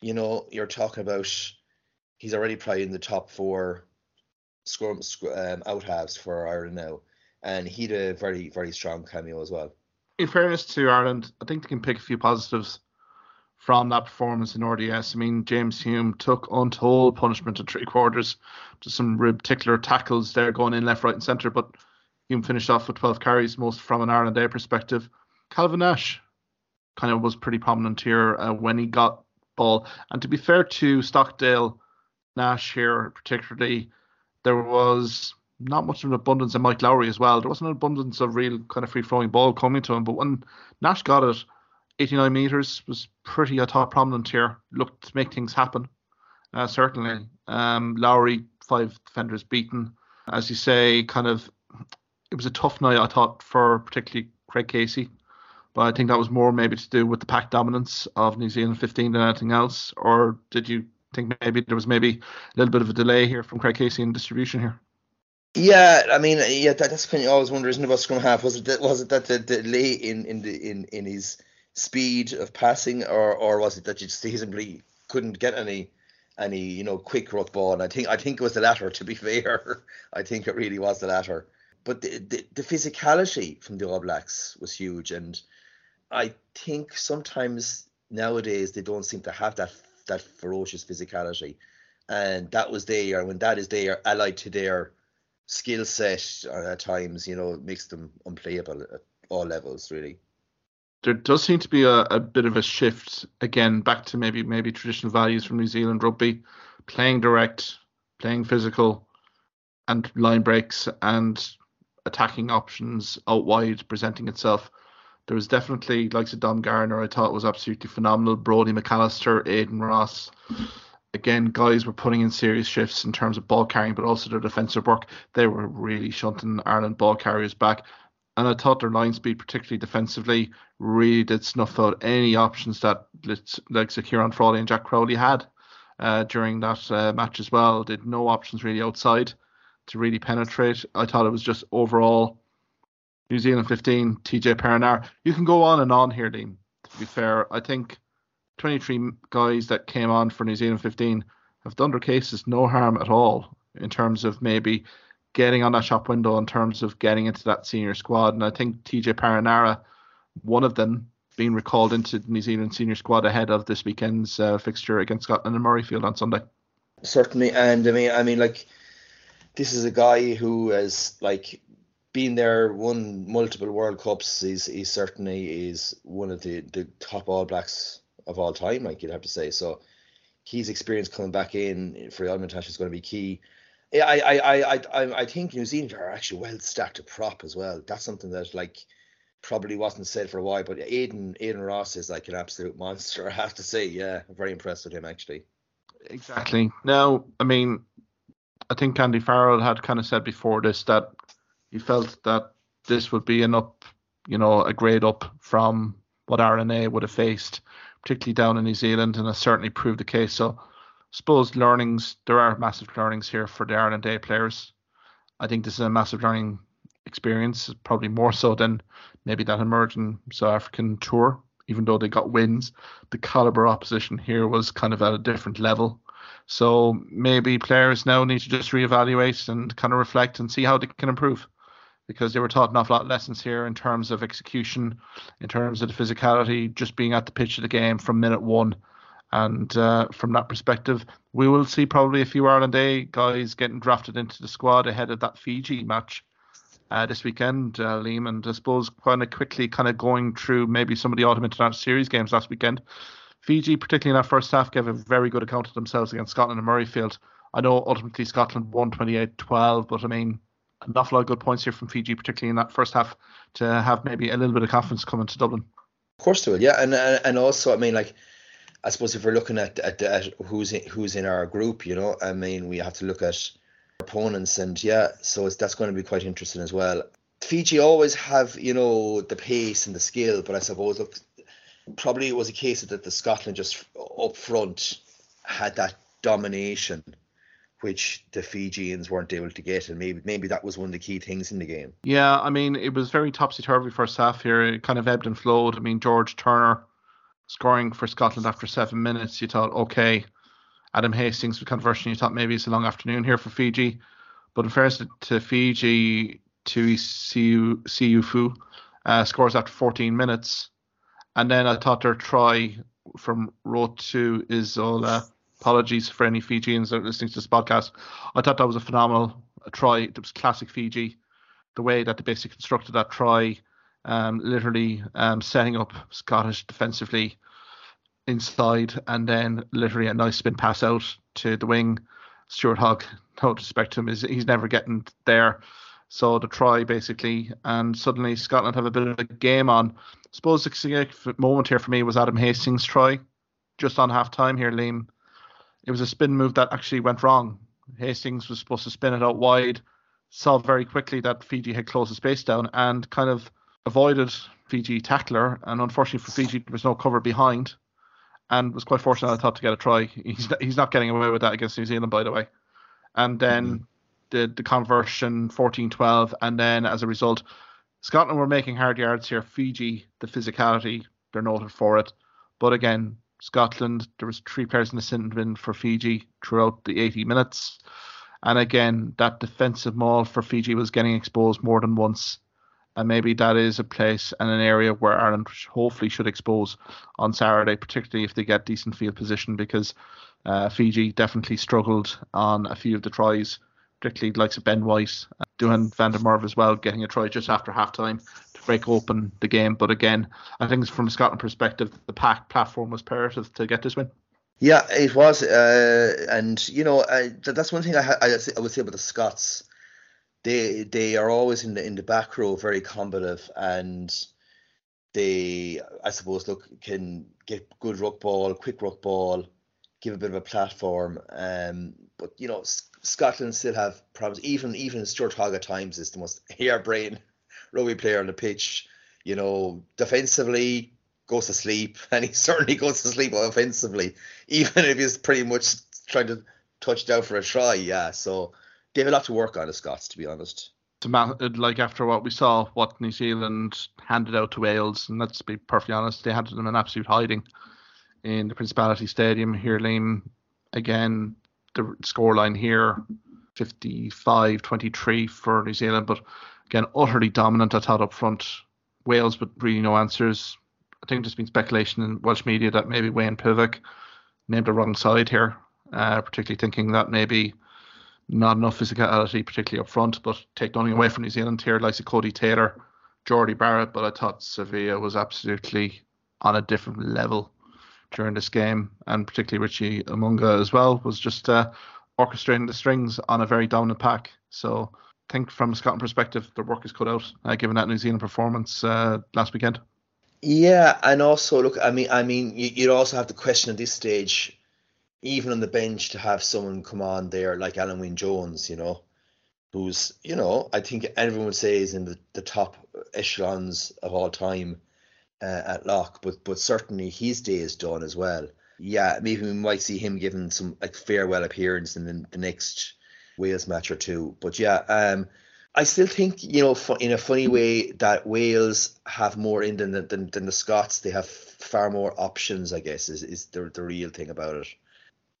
you know, you're talking about he's already probably in the top four score um, out halves for Ireland now, and he had a very very strong cameo as well. In fairness to Ireland, I think they can pick a few positives from that performance in RDS. I mean, James Hume took untold punishment in three quarters to some particular tackles there going in left, right, and centre, but Hume finished off with 12 carries, most from an Ireland A perspective. Calvin Nash kind of was pretty prominent here uh, when he got ball. And to be fair to Stockdale, Nash here particularly, there was not much of an abundance of Mike Lowry as well. There wasn't an abundance of real kind of free flowing ball coming to him, but when Nash got it, 89 meters was pretty a top prominent here. Looked to make things happen. Uh, certainly, um, Lowry five defenders beaten. As you say, kind of, it was a tough night I thought for particularly Craig Casey, but I think that was more maybe to do with the pack dominance of New Zealand 15 than anything else. Or did you think maybe there was maybe a little bit of a delay here from Craig Casey in distribution here. Yeah, I mean, yeah, that, that's kind of always wonder, isn't it, about scrum half? Was it that was it that the delay in in the in in his speed of passing, or or was it that you just simply couldn't get any any you know quick ruck ball? And I think I think it was the latter. To be fair, I think it really was the latter. But the, the, the physicality from the All Blacks was huge, and I think sometimes nowadays they don't seem to have that that ferocious physicality, and that was there. When that is there, allied to their skill set uh, at times, you know, makes them unplayable at all levels, really. There does seem to be a, a bit of a shift again back to maybe maybe traditional values from New Zealand rugby, playing direct, playing physical, and line breaks and attacking options out wide presenting itself there was definitely like said Dom Gardiner, I thought was absolutely phenomenal. Brodie McAllister, Aidan Ross. Again, guys were putting in serious shifts in terms of ball carrying, but also their defensive work. They were really shunting Ireland ball carriers back. And I thought their line speed, particularly defensively, really did snuff out any options that like Ciarán Frawley and Jack Crowley had uh, during that uh, match as well. Did no options really outside to really penetrate. I thought it was just overall New Zealand 15, TJ Perenara. You can go on and on here, Dean. To be fair, I think 23 guys that came on for New Zealand 15 have done their cases no harm at all in terms of maybe getting on that shop window in terms of getting into that senior squad. And I think TJ Perenara, one of them, being recalled into the New Zealand senior squad ahead of this weekend's uh, fixture against Scotland and Murrayfield on Sunday. Certainly, and I mean, I mean, like this is a guy who has like been there, won multiple World Cups. He's he certainly is one of the, the top All Blacks of all time, like you'd have to say. So his experience coming back in for the Armitage is going to be key. I I, I, I, I think New Zealand are actually well stacked to prop as well. That's something that like probably wasn't said for a while, but Aidan Aidan Ross is like an absolute monster. I have to say, yeah, I'm very impressed with him actually. Exactly. Now, I mean, I think Andy Farrell had kind of said before this that he felt that this would be an up, you know, a grade up from what RNA would have faced, particularly down in New Zealand, and has certainly proved the case. So, I suppose learnings there are massive learnings here for the Ireland A players. I think this is a massive learning experience, probably more so than maybe that emerging South African tour. Even though they got wins, the caliber opposition here was kind of at a different level. So maybe players now need to just reevaluate and kind of reflect and see how they can improve because they were taught an awful lot of lessons here in terms of execution, in terms of the physicality, just being at the pitch of the game from minute one. And uh, from that perspective, we will see probably a few Ireland A guys getting drafted into the squad ahead of that Fiji match uh, this weekend, uh, Liam, and I suppose kind of quickly kind of going through maybe some of the Autumn International Series games last weekend. Fiji, particularly in that first half, gave a very good account of themselves against Scotland and Murrayfield. I know ultimately Scotland won 28-12, but I mean an awful lot of good points here from Fiji, particularly in that first half, to have maybe a little bit of confidence coming to Dublin. Of course, they will. Yeah, and and also, I mean, like, I suppose if we're looking at at, at who's in, who's in our group, you know, I mean, we have to look at opponents, and yeah, so that's going to be quite interesting as well. Fiji always have, you know, the pace and the skill, but I suppose look, probably it was a case that the Scotland just up front had that domination which the Fijians weren't able to get, and maybe maybe that was one of the key things in the game. Yeah, I mean it was very topsy turvy first half here. It kind of ebbed and flowed. I mean George Turner scoring for Scotland after seven minutes. You thought, okay, Adam Hastings with conversion. You thought maybe it's a long afternoon here for Fiji, but in fairness to, to Fiji, Tui Siufu uh, scores after 14 minutes, and then I thought their try from row two is all. Uh, apologies for any Fijians that are listening to this podcast. I thought that was a phenomenal try. It was classic Fiji. The way that they basically constructed that try, um, literally um, setting up Scottish defensively inside, and then literally a nice spin pass out to the wing. Stuart Hogg, no disrespect to him, is he's never getting there. So the try basically, and suddenly Scotland have a bit of a game on. I suppose the significant moment here for me was Adam Hastings' try, just on half time here, Liam it was a spin move that actually went wrong. Hastings was supposed to spin it out wide, saw very quickly that Fiji had closed the space down and kind of avoided Fiji tackler. And unfortunately for Fiji, there was no cover behind and was quite fortunate, I thought, to get a try. He's not, he's not getting away with that against New Zealand, by the way. And then mm-hmm. the, the conversion 14 12. And then as a result, Scotland were making hard yards here. Fiji, the physicality, they're noted for it. But again, Scotland. There was three players in the sin bin for Fiji throughout the 80 minutes. And again, that defensive maul for Fiji was getting exposed more than once. And maybe that is a place and an area where Ireland hopefully should expose on Saturday, particularly if they get decent field position, because uh, Fiji definitely struggled on a few of the tries, particularly the likes of Ben White, Duhan van der Merwe as well, getting a try just after half time to break open the game. But again, I think from a Scotland perspective, the pack platform was imperative to get this win. Yeah, it was, uh, and you know uh, that's one thing I, I, I would say about the Scots. They they are always in the in the back row, very combative, and they I suppose look can get good rock ball, quick rock ball, give a bit of a platform. Um, but you know Scotland still have problems. Even even Stuart Hogg at times is the most harebrained rugby player on the pitch. You know, defensively goes to sleep, and he certainly goes to sleep offensively, even if he's pretty much trying to touch down for a try. Yeah, so they have a lot to work on, the Scots, to be honest. Uh, like after what we saw, what New Zealand handed out to Wales, and let's be perfectly honest, they handed them an absolute hiding in the Principality Stadium here, Liam. Again, the scoreline here 55 23 for New Zealand, but Again, utterly dominant, I thought, up front. Wales, but really no answers. I think there's been speculation in Welsh media that maybe Wayne Pivac named the wrong side here, uh, particularly thinking that maybe not enough physicality, particularly up front, but take nothing away from New Zealand here, like Codie Taylor, Jordie Barrett, but I thought Savea was absolutely on a different level during this game, and particularly Richie Mo'unga as well was just uh, orchestrating the strings on a very dominant pack. So I think from a Scotland perspective, their work is cut out, uh, given that New Zealand performance uh, last weekend. Yeah, and also look, I mean, I mean, you, would also have to question at this stage, even on the bench, to have someone come on there like Alun Wyn Jones, you know, who's, you know, I think everyone would say is in the, the top echelons of all time uh, at lock, but but certainly his day is done as well. Yeah, maybe we might see him giving some like farewell appearance in the, the next Wales match or two. But yeah, um, I still think you know in a funny way that Wales have more in than, than than the Scots. They have far more options. I guess is is the the real thing about it.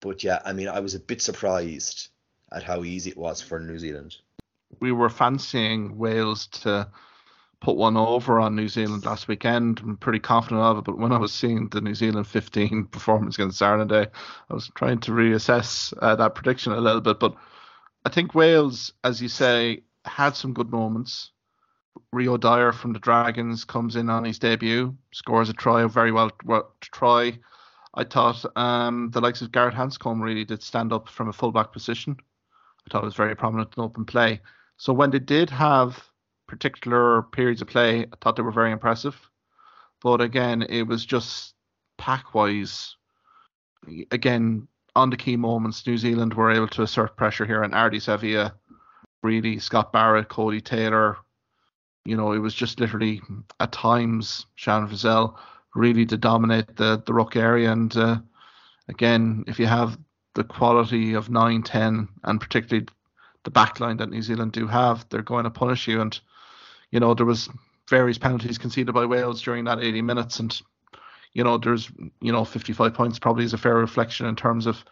But yeah, I mean, I was a bit surprised at how easy it was for New Zealand. We were fancying Wales to put one over on New Zealand last weekend. I'm pretty confident of it. But when I was seeing the New Zealand 15 performance against Ireland, I was trying to reassess uh, that prediction a little bit. But I think Wales, as you say, had some good moments. Rio Dyer from the Dragons comes in on his debut, scores a try, a very well worked try. I thought um, the likes of Gareth Anscombe really did stand up from a fullback position. I thought it was very prominent in open play. So when they did have particular periods of play, I thought they were very impressive. But again, it was just pack wise. Again, on the key moments, New Zealand were able to assert pressure here, and Ardie Savea, really Scott Barrett, Codie Taylor. You know, it was just literally at times Shannon Frizzell really to dominate the the ruck area. And uh, again, if you have the quality of 9, 10, and particularly the backline that New Zealand do have, they're going to punish you. And you know, there was various penalties conceded by Wales during that 80 minutes, and you know, there's you know 55 points probably is a fair reflection in terms of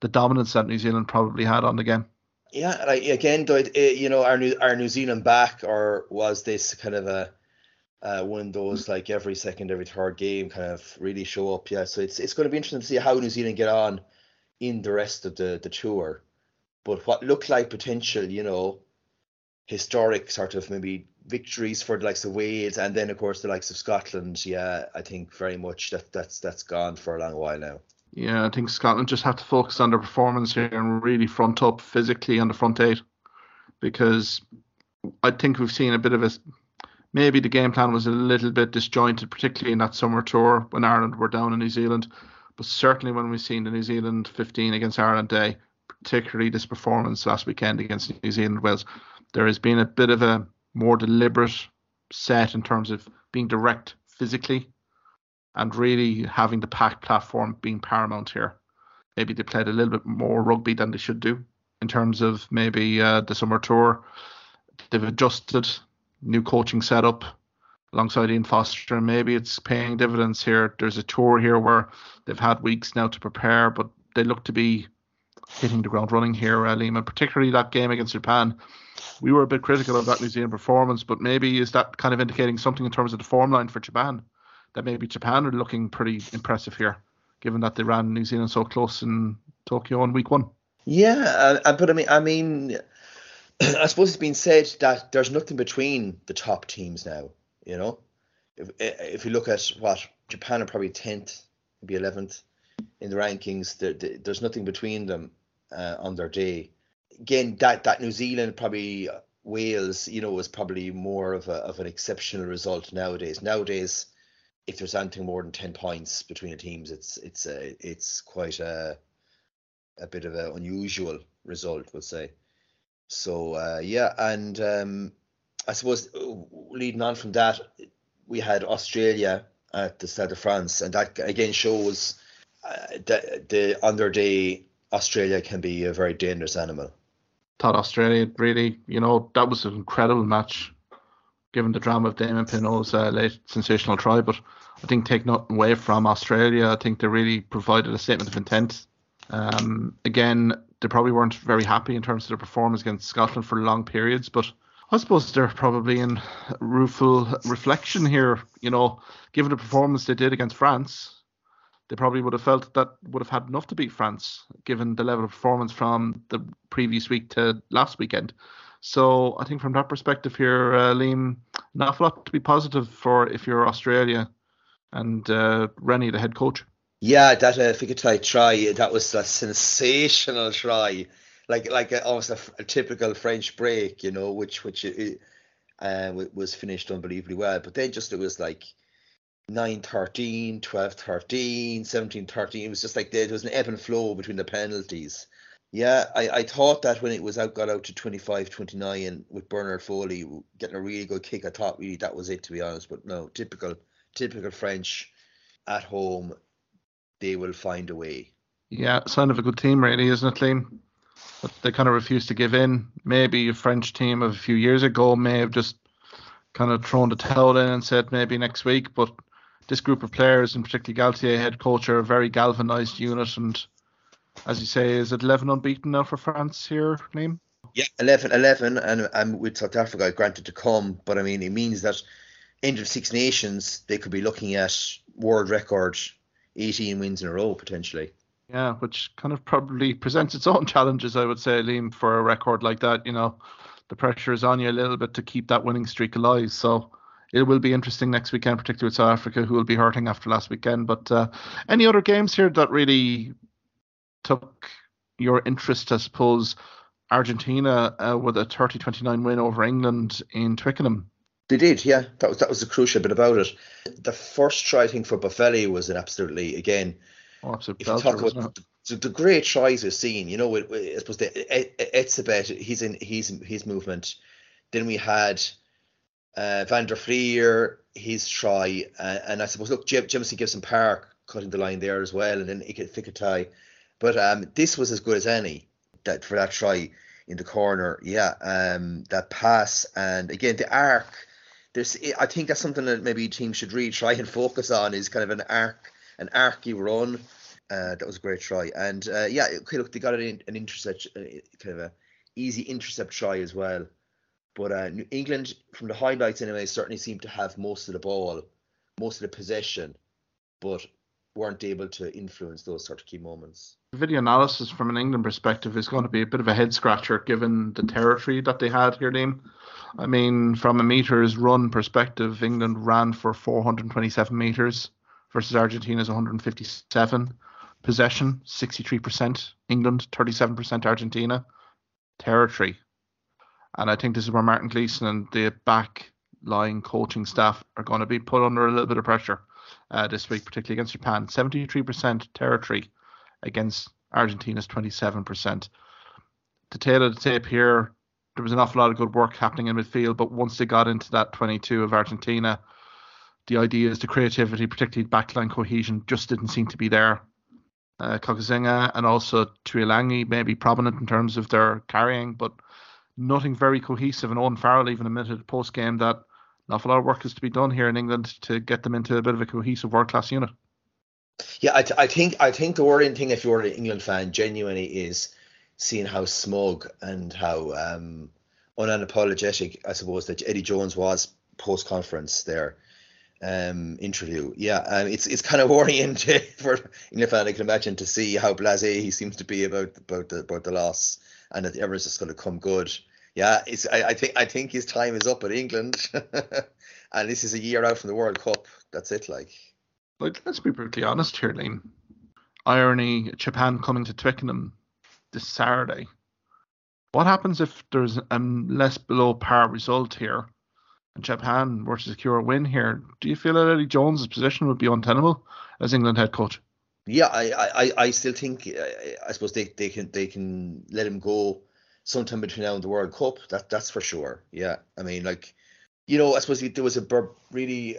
the dominance that New Zealand probably had on the game. Yeah, like again, though, it, it, you know, our New our New Zealand back, or was this kind of a uh, one of those like every second, every third game kind of really show up? Yeah, so it's it's going to be interesting to see how New Zealand get on in the rest of the the tour. But what looked like potential, you know, historic sort of maybe victories for the likes of Wales and then of course the likes of Scotland. Yeah, I think very much that that's that's gone for a long while now. Yeah, I think Scotland just have to focus on their performance here and really front up physically on the front eight because I think we've seen a bit of a maybe the game plan was a little bit disjointed, particularly in that summer tour when Ireland were down in New Zealand. But certainly when we've seen the New Zealand 15 against Ireland A, particularly this performance last weekend against New Zealand Wales, there has been a bit of a more deliberate set in terms of being direct physically and really having the pack platform being paramount here. Maybe they played a little bit more rugby than they should do in terms of maybe uh, the summer tour. They've adjusted new coaching setup alongside Ian Foster, and maybe it's paying dividends here. There's a tour here where they've had weeks now to prepare, but they look to be hitting the ground running here, uh, Liam, and particularly that game against Japan. We were a bit critical of that New Zealand performance, but maybe is that kind of indicating something in terms of the form line for Japan? That maybe Japan are looking pretty impressive here, given that they ran New Zealand so close in Tokyo on week one. Yeah, uh, but I mean, I mean, I suppose it's been said that there's nothing between the top teams now. You know, if if you look at what Japan are probably tenth, maybe eleventh in the rankings, there, there's nothing between them uh, on their day. Again, that that New Zealand probably uh, Wales, you know, was probably more of a of an exceptional result nowadays. Nowadays, if there's anything more than ten points between the teams, it's it's a it's quite a a bit of an unusual result, we'll say. So uh, yeah, and um, I suppose uh, leading on from that, we had Australia at the Stade de France, and that again shows uh, that the under day Australia can be a very dangerous animal. Thought Australia really, you know, that was an incredible match, given the drama of Damian Penaud's uh, late sensational try. But I think take nothing away from Australia. I think they really provided a statement of intent. Um, again, they probably weren't very happy in terms of their performance against Scotland for long periods, but I suppose they're probably in rueful reflection here. You know, given the performance they did against France, they probably would have felt that would have had enough to beat France, given the level of performance from the previous week to last weekend. So I think from that perspective here, uh, Liam, an awful lot to be positive for if you're Australia and uh, Rennie, the head coach. Yeah, that uh, Ficketay try, that was a sensational try, like like a, almost a, a, typical French break, you know, which which uh, was finished unbelievably well. But then just it was like 9 13, 12 13, 17 13. It was just like there was an ebb and flow between the penalties. Yeah, I, I thought that when it was out, got out to 25 29 with Bernard Foley getting a really good kick, I thought really that was it, to be honest. But no, typical, typical French at home they will find a way. Yeah, sign of a good team, really, isn't it, Liam? But they kind of refuse to give in. Maybe a French team of a few years ago may have just kind of thrown the towel in and said maybe next week. But this group of players, and particularly Galthié, head coach, are a very galvanised unit. And as you say, is it 11 unbeaten now for France here, Liam? Yeah, 11, 11 and, and with South Africa granted to come. But I mean, it means that end of Six Nations, they could be looking at world record 18 wins in a row potentially. Yeah, which kind of probably presents its own challenges, I would say, Liam, for a record like that. You know, the pressure is on you a little bit to keep that winning streak alive. So it will be interesting next weekend, particularly with South Africa, who will be hurting after last weekend. But uh, any other games here that really took your interest, I suppose? Argentina uh, with a 30-29 win over England in Twickenham. They did, yeah. That was that was the crucial bit about it. The first try, I think, for Boffelli was an absolutely again. Oh, absolute if you talk about the, the great tries we've seen, you know, I suppose the Etzebeth, he's in his his movement. Then we had uh, Van der Flier, his try, uh, and I suppose look, Jim, Jamison Gibson Park cutting the line there as well, and then Ike Fikatai. But um, this was as good as any that for that try in the corner. Yeah, um, that pass and again the arc. There's, I think that's something that maybe teams should really try and focus on is kind of an arc, an arcy run. Uh, that was a great try, and uh, yeah, okay, look, they got an, an intercept, uh, kind of a easy intercept try as well. But uh, England, from the highlights anyway, certainly seemed to have most of the ball, most of the possession, but weren't able to influence those sort of key moments. Video analysis from an England perspective is going to be a bit of a head scratcher given the territory that they had here, Liam. I mean, from a meters run perspective, England ran for 427 meters versus Argentina's 157. Possession 63% England, 37% Argentina. Territory. And I think this is where Martin Gleeson and the back line coaching staff are going to be put under a little bit of pressure uh, this week, particularly against Japan. 73% territory against Argentina's 27%. The tail of the tape here, there was an awful lot of good work happening in midfield, but once they got into that 22 of Argentina, the ideas, the creativity, particularly backline cohesion, just didn't seem to be there. Uh, and also Tuilagi may be prominent in terms of their carrying, but nothing very cohesive. And Owen Farrell even admitted post game that an awful lot of work is to be done here in England to get them into a bit of a cohesive world class unit. Yeah, I, th- I think I think the worrying thing if you're an England fan genuinely is seeing how smug and how um, unapologetic I suppose that Eddie Jones was post conference there um, interview. Yeah, um, it's it's kind of worrying to, for England fan I can imagine to see how blasé he seems to be about about the about the loss and that Everest is going to come good. Yeah, it's I, I think I think his time is up at England, and this is a year out from the World Cup. That's it, like. Like, let's be brutally honest here, Liam. Irony, Japan coming to Twickenham this Saturday. What happens if there's a less below par result here and Japan were to secure a win here? Do you feel that Eddie Jones' position would be untenable as England head coach? Yeah, I, I, I still think I suppose they, they can they can let him go sometime between now and the World Cup. That that's for sure. Yeah, I mean like, you know, I suppose there was a really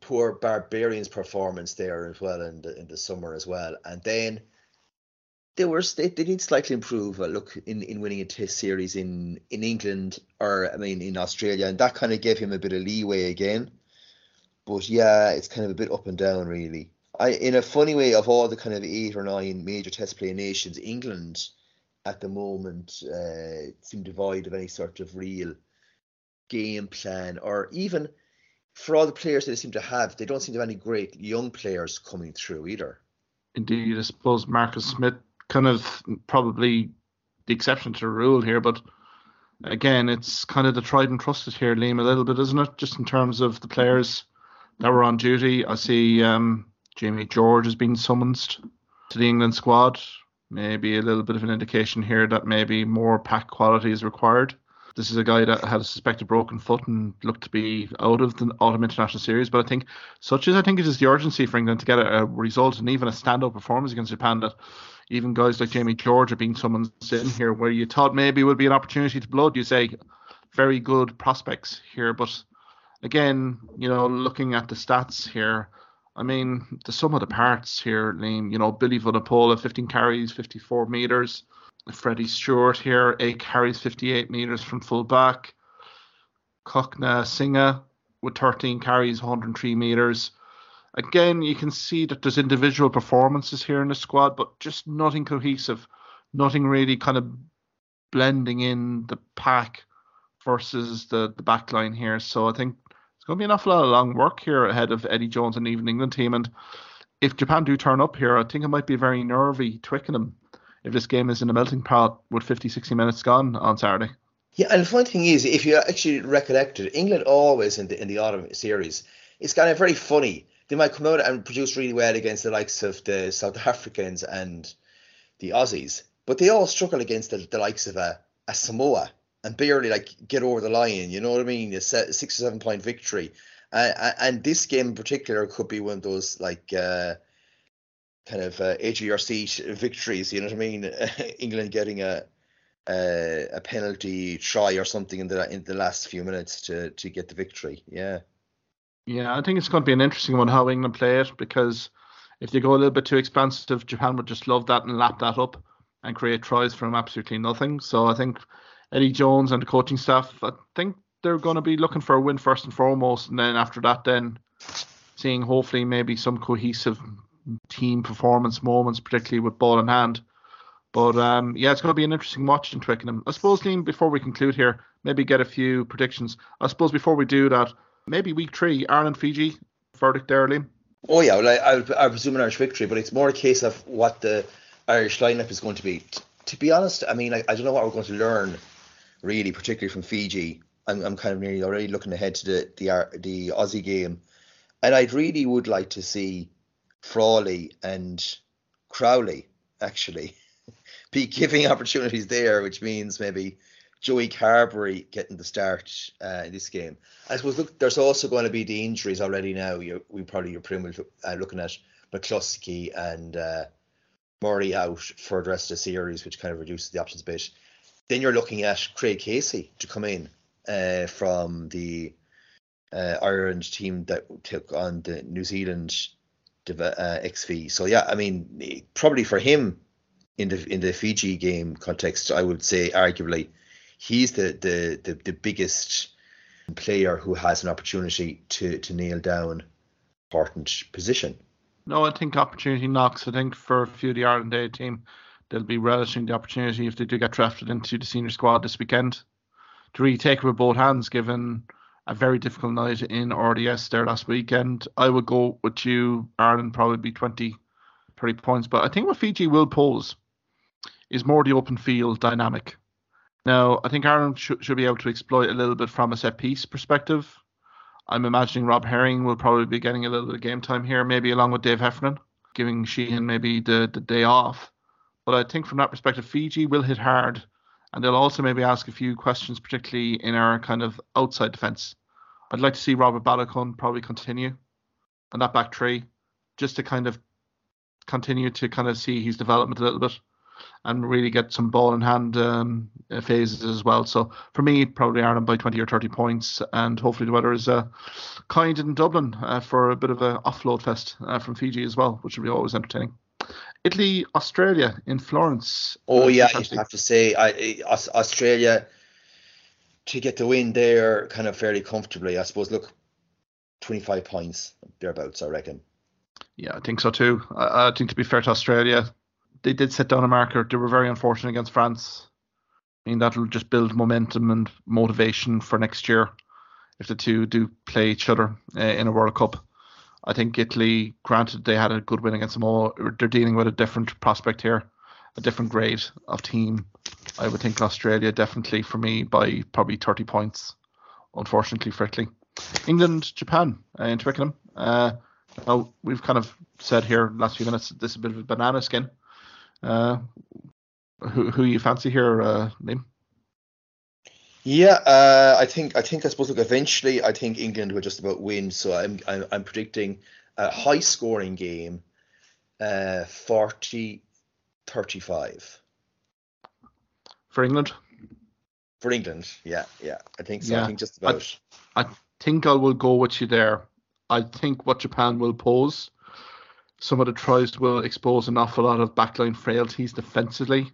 poor Barbarians performance there as well in the in the summer as well, and then they were they, they did slightly improve. Uh, look in, in winning a Test series in in England or I mean in Australia, and that kind of gave him a bit of leeway again. But yeah, it's kind of a bit up and down really. I in a funny way of all the kind of eight or nine major Test play nations, England at the moment uh, seem devoid of any sort of real game plan or even for all the players they seem to have, they don't seem to have any great young players coming through either. Indeed, I suppose Marcus Smith kind of probably the exception to the rule here, but again, it's kind of the tried and trusted here, Liam, a little bit, isn't it? Just in terms of the players that were on duty. I see um, Jamie George has been summoned to the England squad. Maybe a little bit of an indication here that maybe more pack quality is required. This is a guy that had a suspected broken foot and looked to be out of the autumn international series. But I think such as I think it is the urgency for England to get a, a result and even a standout performance against Japan that even guys like Jamie George are being summoned in here where you thought maybe would be an opportunity to blood. You say very good prospects here, but again, you know, looking at the stats here, I mean, the sum of the parts here, Liam, you know, Billy Vunipola, 15 carries, 54 meters. Freddie Steward here, 8 carries, 58 meters from full back. Singa with 13 carries, 103 meters. Again, you can see that there's individual performances here in the squad, but just nothing cohesive, nothing really kind of blending in the pack versus the, the back line here. So I think it's going to be an awful lot of long work here ahead of Eddie Jones and even England team. And if Japan do turn up here, I think it might be very nervy Twickenham if this game is in a melting pot with 50, 60 minutes gone on Saturday. Yeah, and the funny thing is, if you actually recollect it, England always in the in the autumn series, it's kind of very funny. They might come out and produce really well against the likes of the South Africans and the Aussies, but they all struggle against the, the likes of a, a Samoa and barely like get over the line. You know what I mean? A six or seven point victory, uh, and this game in particular could be one of those like uh, kind of uh, edge of your seat victories. You know what I mean? England getting a, a, a penalty try or something in the in the last few minutes to to get the victory. Yeah. Yeah, I think it's going to be an interesting one how England play it because if they go a little bit too expansive, Japan would just love that and lap that up and create tries from absolutely nothing. So I think Eddie Jones and the coaching staff, I think they're going to be looking for a win first and foremost, and then after that, then seeing hopefully maybe some cohesive team performance moments, particularly with ball in hand. But um, yeah, it's going to be an interesting watch in Twickenham. I suppose, Liam, before we conclude here, maybe get a few predictions. I suppose before we do that, maybe week three, Ireland Fiji, verdict there, Liam. Oh yeah, well, I, I, I presume an Irish victory, but it's more a case of what the Irish lineup is going to be. T- to be honest, I mean, I, I don't know what we're going to learn, really, particularly from Fiji. I'm, I'm kind of nearly already looking ahead to the the the Aussie game, and I really would like to see Frawley and Crowley actually be giving opportunities there, which means maybe Joey Carbery getting the start uh, in this game. I suppose look, there's also going to be the injuries already now. You we probably you're pretty much uh, looking at McCloskey and uh, Murray out for the rest of the series, which kind of reduces the options a bit. Then you're looking at Craig Casey to come in uh, from the uh, Ireland team that took on the New Zealand uh, XV. So yeah, I mean, probably for him in the in the Fiji game context, I would say arguably he's the the the, the biggest player who has an opportunity to to nail down important position. No, I think opportunity knocks. I think for a few of the Ireland A team, they'll be relishing the opportunity if they do get drafted into the senior squad this weekend to really take it with both hands, given a very difficult night in RDS there last weekend. I would go with you, Ireland, probably be 20, 30 points. But I think what Fiji will pose is more the open field dynamic. Now, I think Ireland sh- should be able to exploit a little bit from a set piece perspective. I'm imagining Rob Herring will probably be getting a little bit of game time here, maybe along with Dave Heffernan, giving Sheehan maybe the, the day off. But I think from that perspective, Fiji will hit hard and they'll also maybe ask a few questions, particularly in our kind of outside defence. I'd like to see Robert Baloucoune probably continue on that back three, just to kind of continue to kind of see his development a little bit and really get some ball in hand um, phases as well. So for me, probably Ireland by 20 or 30 points, and hopefully the weather is uh, kind in Dublin uh, for a bit of an offload fest uh, from Fiji as well, which will be always entertaining. Italy, Australia in Florence. Oh yeah, you have to say, I, Australia to get the win there kind of fairly comfortably. I suppose. Look, 25 points thereabouts, I reckon. Yeah, I think so too. I, I think to be fair to Australia, they did set down a marker. They were very unfortunate against France. I mean, that'll just build momentum and motivation for next year if the two do play each other uh, in a World Cup. I think Italy, granted they had a good win against Samoa, they're dealing with a different prospect here, a different grade of team. I would think Australia definitely for me by probably 30 points, unfortunately for Italy. England, Japan uh, in Twickenham. Uh, now, we've kind of said here last few minutes this is a bit of a banana skin. Uh, who who you fancy here, uh, Liam? Yeah, uh, I think I think I suppose look eventually I think England will just about win. So I'm I'm, I'm predicting a high scoring game, uh, 40 35. For England? For England, yeah, yeah. I think so. Yeah. I think just about. I, I think I will go with you there. I think what Japan will pose, some of the tries will expose an awful lot of backline frailties defensively.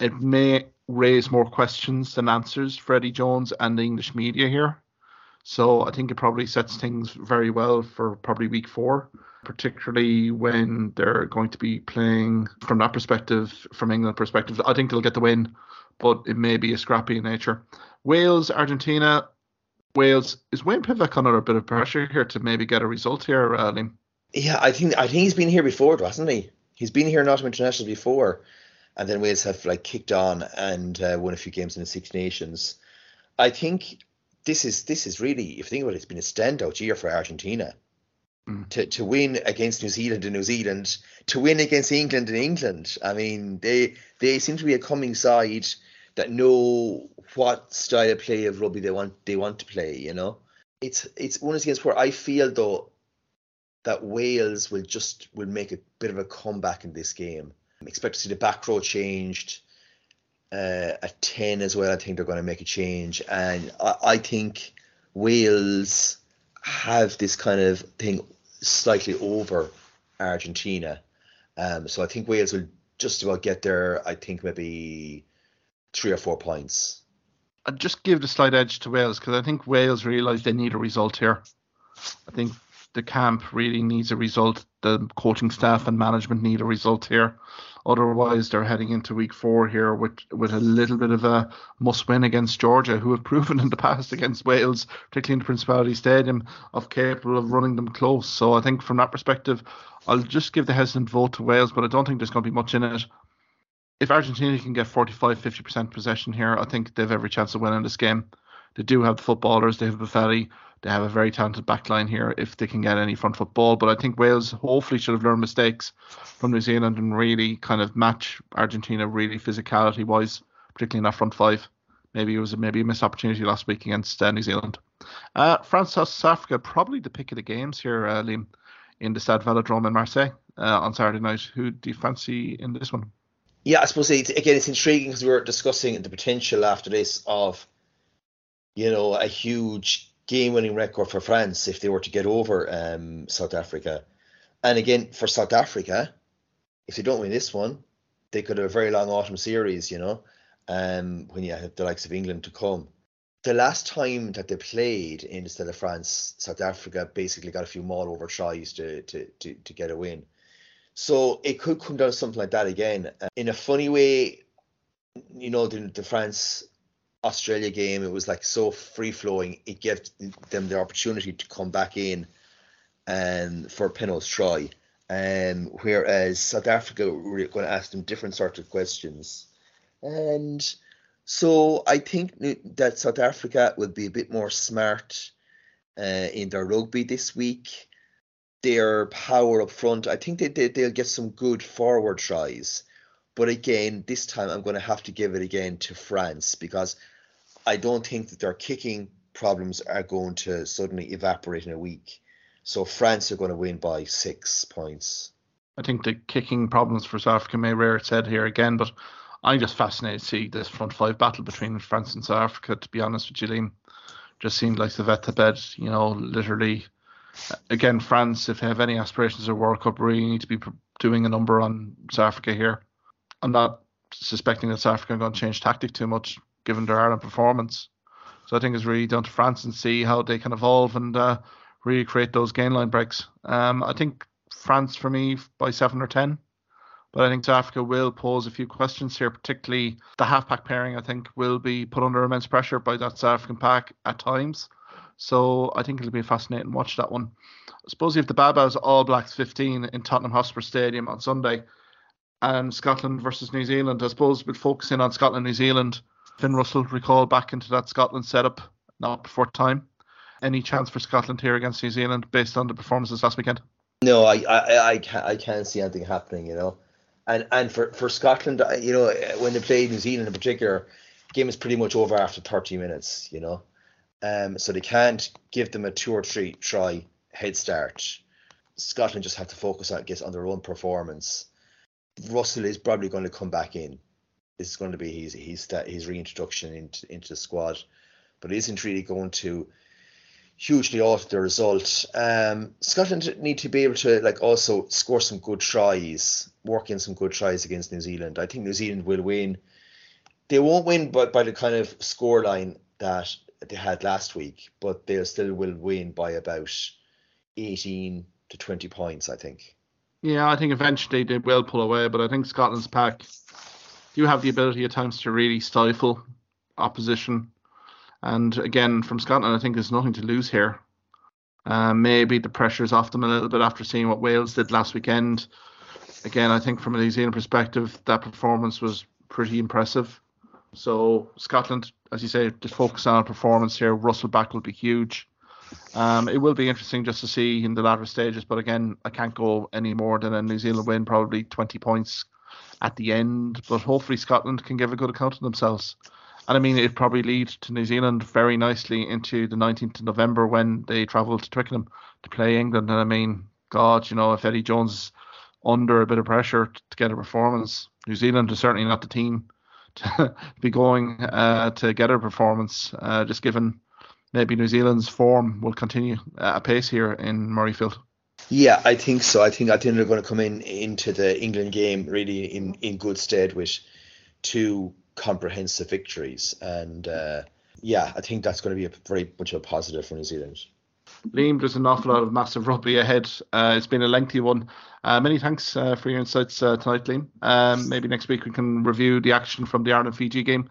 It may raise more questions than answers for Eddie Jones and the English media here. So I think it probably sets things very well for probably week four, particularly when they're going to be playing from that perspective, from England perspective. I think they'll get the win, but it may be a scrappy in nature. Wales, Argentina. Wales is Wayne Pivac under a bit of pressure here to maybe get a result here, uh, Liam? Yeah, I think I think he's been here before, hasn't he? He's been here not international before. And then Wales have like kicked on and uh, won a few games in the Six Nations. I think this is this is really, if you think about it, it's been a standout year for Argentina. Mm. To, to win against New Zealand in New Zealand, to win against England in England. I mean, they they seem to be a coming side that know what style of play of rugby they want they want to play. You know, it's it's one of the games where I feel though that Wales will just will make a bit of a comeback in this game. I expect to see the back row changed uh, at 10 as well. I think they're going to make a change. And I, I think Wales have this kind of thing slightly over Argentina. Um, so I think Wales will just about get there. I think maybe three or four points. I'd just give the slight edge to Wales because I think Wales realise they need a result here. I think the camp really needs a result. The coaching staff and management need a result here. Otherwise, they're heading into week four here with with a little bit of a must win against Georgia, who have proven in the past against Wales, particularly in the Principality Stadium, of capable of running them close. So I think from that perspective, I'll just give the hesitant vote to Wales, but I don't think there's going to be much in it. If Argentina can get 45 50% possession here, I think they've every chance of winning this game. They do have the footballers, they have Boffelli, they have a very talented backline here if they can get any front football. But I think Wales hopefully should have learned mistakes from New Zealand and really kind of match Argentina really physicality wise, particularly in that front five. Maybe it was a, maybe a missed opportunity last week against uh, New Zealand. Uh, France South Africa probably the pick of the games here, uh, Liam, in the Stade Velodrome in Marseille uh, on Saturday night. Who do you fancy in this one? Yeah, I suppose it, again it's intriguing because we were discussing the potential after this of, you know, a huge game winning record for France if they were to get over um, South Africa. And again, for South Africa, if they don't win this one, they could have a very long autumn series, you know, um, when you have the likes of England to come. The last time that they played in the Stade of France, South Africa basically got a few more over tries to, to, to, to get a win. So it could come down to something like that again. Uh, in a funny way, you know, the, the France Australia game, it was like so free flowing. It gave them the opportunity to come back in and for Penaud's try. Um, whereas South Africa were going to ask them different sorts of questions. And so I think that South Africa will be a bit more smart uh, in their rugby this week. Their power up front, I think they, they, they'll get some good forward tries. But again, this time I'm going to have to give it again to France because I don't think that their kicking problems are going to suddenly evaporate in a week. So France are going to win by six points. I think the kicking problems for South Africa may rear its head here again, but I'm just fascinated to see this front five battle between France and South Africa. To be honest with you, Liam, just seemed like the vet to bed. You know, literally. Again, France, if they have any aspirations of World Cup, really need to be doing a number on South Africa here. I'm not suspecting that South Africa are going to change tactic too much given their Ireland performance. So I think it's really down to France and see how they can evolve and uh, really create those gain line breaks. Um, I think France for me by seven or ten, but I think South Africa will pose a few questions here, particularly the half back pairing. I think will be put under immense pressure by that South African pack at times. So I think it'll be fascinating watch that one. I suppose if the Baa-Baas All Blacks 15 in Tottenham Hotspur Stadium on Sunday, and Scotland versus New Zealand. I suppose we'll focus in on Scotland New Zealand Finn Russell recall back into that Scotland setup, not before time. Any chance for Scotland here against New Zealand based on the performances last weekend? No, I I, I can't I can't see anything happening. You know, and and for for Scotland, you know, when they play New Zealand in particular, game is pretty much over after 30 minutes. You know, um, so they can't give them a two or three try head start. Scotland just have to focus on guess on their own performance. Russell is probably going to come back in is going to be his his his reintroduction into into the squad, but it isn't really going to hugely alter the result. Um, Scotland need to be able to like also score some good tries, work in some good tries against New Zealand. I think New Zealand will win. They won't win by, by the kind of scoreline that they had last week, but they still will win by about 18 to 20 points, I think. Yeah, I think eventually they will pull away, but I think Scotland's pack do have the ability at times to really stifle opposition. And again, from Scotland, I think there's nothing to lose here. Uh, maybe the pressure's off them a little bit after seeing what Wales did last weekend. again, I think from a New Zealand perspective, that performance was pretty impressive. So Scotland, as you say, just focus on performance here. Russell back will be huge. Um, it will be interesting just to see in the latter stages, but again, I can't go any more than a New Zealand win, probably 20 points at the end. But hopefully Scotland can give a good account of themselves. And I mean, it probably leads to New Zealand very nicely into the 19th of November when they travel to Twickenham to play England. And I mean, God, you know, if Eddie Jones is under a bit of pressure to get a performance, New Zealand is certainly not the team to be going uh, to get a performance, uh, just given maybe New Zealand's form will continue at a pace here in Murrayfield. Yeah, I think so. I think I think they're going to come in into the England game really in, in good stead with two comprehensive victories, and uh, yeah, I think that's going to be a very much a positive for New Zealand. Liam, there's an awful lot of massive rugby ahead. Uh, it's been a lengthy one. Uh, many thanks uh, for your insights uh, tonight, Liam. Um, maybe next week we can review the action from the Ireland Fiji game.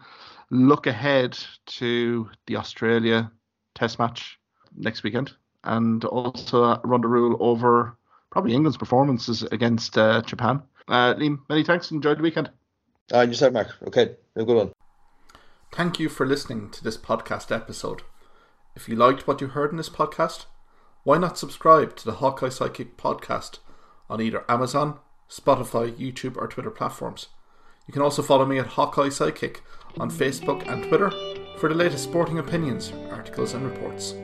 Look ahead to the Australia Test match next weekend, and also run the rule over probably England's performances against uh, Japan. Uh, Liam, many thanks. Enjoy the weekend. Uh, you said, Mark. Okay, have a good one. Thank you for listening to this podcast episode. If you liked what you heard in this podcast, why not subscribe to the Hawkeye Sidekick podcast on either Amazon, Spotify, YouTube, or Twitter platforms? You can also follow me at Hawkeye Sidekick on Facebook and Twitter for the latest sporting opinions, articles, and reports.